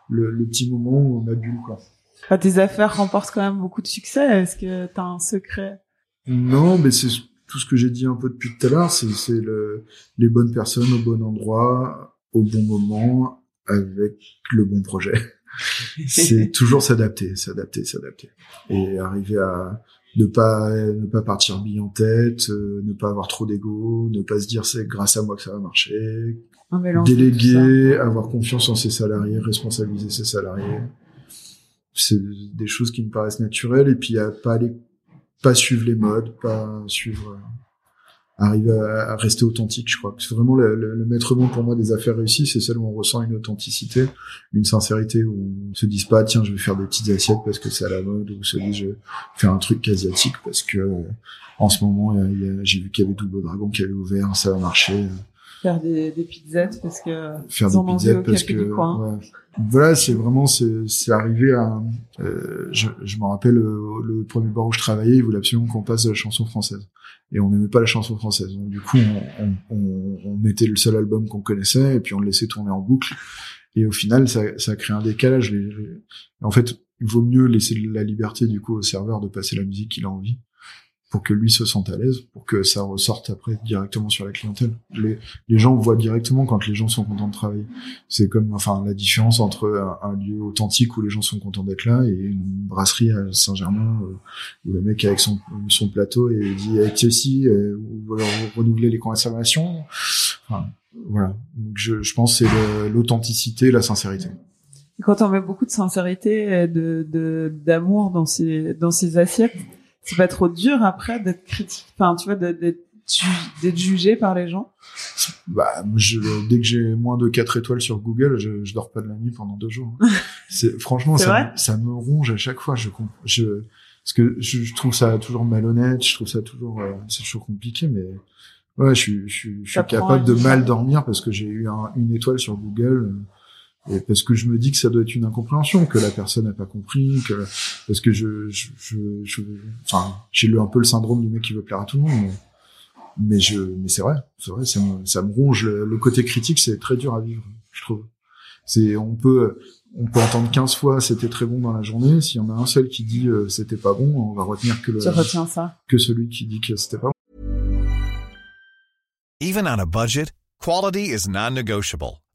le, le petit moment, ma bulle, quoi. Bah, tes affaires remportent quand même beaucoup de succès. Est-ce que t'as un secret? Non, mais c'est tout ce que j'ai dit un peu depuis tout à l'heure. C'est, c'est le, les bonnes personnes au bon endroit, au bon moment, avec le bon projet. c'est toujours s'adapter, s'adapter, s'adapter, et arriver à ne pas ne pas partir bille en tête, euh, ne pas avoir trop d'ego, ne pas se dire c'est grâce à moi que ça va marcher, déléguer, avoir confiance en ses salariés, responsabiliser ses salariés c'est des choses qui me paraissent naturelles et puis à pas aller pas suivre les modes pas suivre euh, arriver à, rester authentique je crois. C'est vraiment le, maître mot pour moi des affaires réussies c'est celle où on ressent une authenticité une sincérité où on se dise pas tiens je vais faire des petites assiettes parce que c'est à la mode ou se dit je vais faire un truc asiatique parce que en ce moment j'ai vu qu'il y avait Double Dragon qui avait ouvert ça va marcher faire des, des pizzettes parce que faire ils des ont pizzettes parce que ouais. voilà c'est vraiment c'est c'est arrivé à euh, je, je me rappelle euh, le premier bar où je travaillais il voulait absolument qu'on passe de la chanson française. Et on n'aimait pas la chanson française. Donc du coup on, on, on, on mettait le seul album qu'on connaissait et puis on le laissait tourner en boucle. Et au final ça ça crée un décalage. En fait il vaut mieux laisser la liberté du coup au serveur de passer la musique qu'il a envie pour que lui se sente à l'aise, pour que ça ressorte après directement sur la clientèle. Les, gens voient directement quand les gens sont contents de travailler. C'est comme, enfin, la différence entre un, lieu authentique où les gens sont contents d'être là et une brasserie à Saint-Germain euh, où le mec avec son, plateau et dit avec ceci, euh, ou alors renouveler les consommations. Enfin, voilà. Donc je, pense que c'est l'authenticité, la sincérité. Quand on met beaucoup de sincérité et de d'amour dans ses dans ses assiettes, c'est pas trop dur après d'être critique, enfin tu vois d'être d'être ju- d'être jugé par les gens? Bah, je, dès que j'ai moins de 4 étoiles sur Google, je, je dors pas de la nuit pendant deux jours. C'est franchement ça, ça me ronge à chaque fois. Je, je parce que je, je trouve ça toujours malhonnête. Je trouve ça toujours euh, c'est toujours compliqué, mais ouais, je suis je, je suis capable de mal dormir parce que j'ai eu un- une étoile sur Google. euh, Et parce que je me dis que ça doit être une incompréhension, que la personne n'a pas compris, que parce que je, je, je, je- enfin, j'ai eu un peu le syndrome du mec qui veut plaire à tout le monde, mais, mais je, mais c'est vrai, c'est vrai, ça me, ça me ronge. Le, le côté critique, c'est très dur à vivre, je trouve. C'est, on peut, on peut entendre 15 fois c'était très bon dans la journée. S'il y en a un seul qui dit euh, c'était pas bon, on va retenir que le, ça. que celui qui dit que c'était pas bon. Even on a budget, quality is non-negotiable.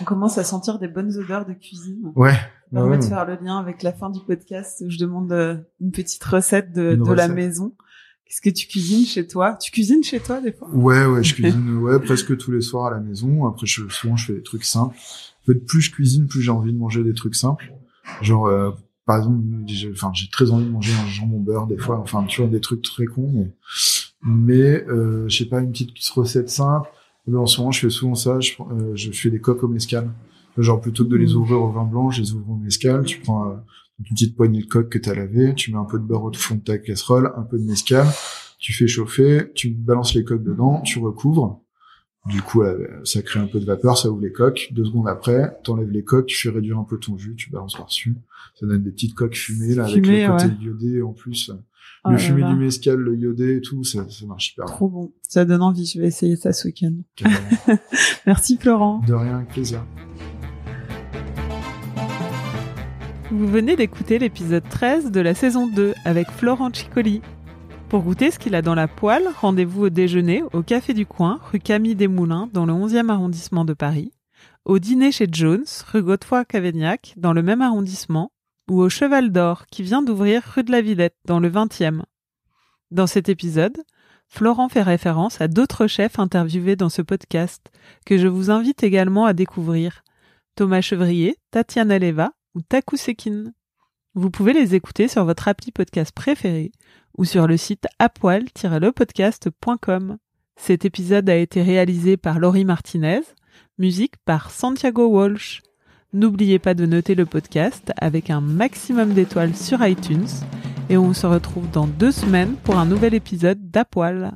On commence à sentir des bonnes odeurs de cuisine. Ouais. Ça ouais, permet de ouais. faire le lien avec la fin du podcast où je demande euh, une petite recette de, de la maison. Qu'est-ce que tu cuisines chez toi? Tu cuisines chez toi des fois? Ouais, ouais, je cuisine ouais, presque tous les soirs à la maison. Après, je, souvent, je fais des trucs simples. En fait, plus je cuisine, plus j'ai envie de manger des trucs simples. Genre, euh, par exemple, j'ai, enfin, j'ai très envie de manger un jambon beurre des fois. Enfin, tu vois, des trucs très cons, mais, mais euh, je sais pas, une petite recette simple. Là, en ce moment, je fais souvent ça. Je, euh, je fais des coques au mescal. Genre, plutôt que de les Mhm. ouvrir au vin blanc, je les ouvre au mescal. Tu prends euh, une petite poignée de coque que tu as lavé, tu mets un peu de beurre au fond de ta casserole, un peu de mescal, tu fais chauffer, tu balances les coques dedans, tu recouvres. Du coup, euh, ça crée un peu de vapeur, ça ouvre les coques. Deux secondes après, t'enlèves les coques, tu fais réduire un peu ton jus, tu balances par-dessus. Ça donne des petites coques fumées, là, avec le côté ouais. iodé en plus. Oh le là fumé du mescal, le iodé et tout, ça, ça marche hyper bien. Trop bon. Ça donne envie. Je vais essayer ça ce week-end. Merci Florent. De rien, avec plaisir. Vous venez d'écouter l'épisode 13 de la saison 2 avec Florent Ciccoli. Pour goûter ce qu'il a dans la poêle, rendez-vous au déjeuner au Café du Coin, rue Camille Desmoulins, dans le 11e arrondissement de Paris, au dîner chez Jones, rue Godefroy-Cavaignac, dans le même arrondissement, ou au Cheval d'Or, qui vient d'ouvrir rue de la Villette, dans le 20e. Dans cet épisode, Florent fait référence à d'autres chefs interviewés dans ce podcast, que je vous invite également à découvrir. Thomas Chevrier, Tatiana Leva ou Taku Sekin. Vous pouvez les écouter sur votre appli podcast préféré ou sur le site apoil-lepodcast.com. Cet épisode a été réalisé par Laurie Martinez, musique par Santiago Walsh. N'oubliez pas de noter le podcast avec un maximum d'étoiles sur iTunes et on se retrouve dans deux semaines pour un nouvel épisode d'Apoil.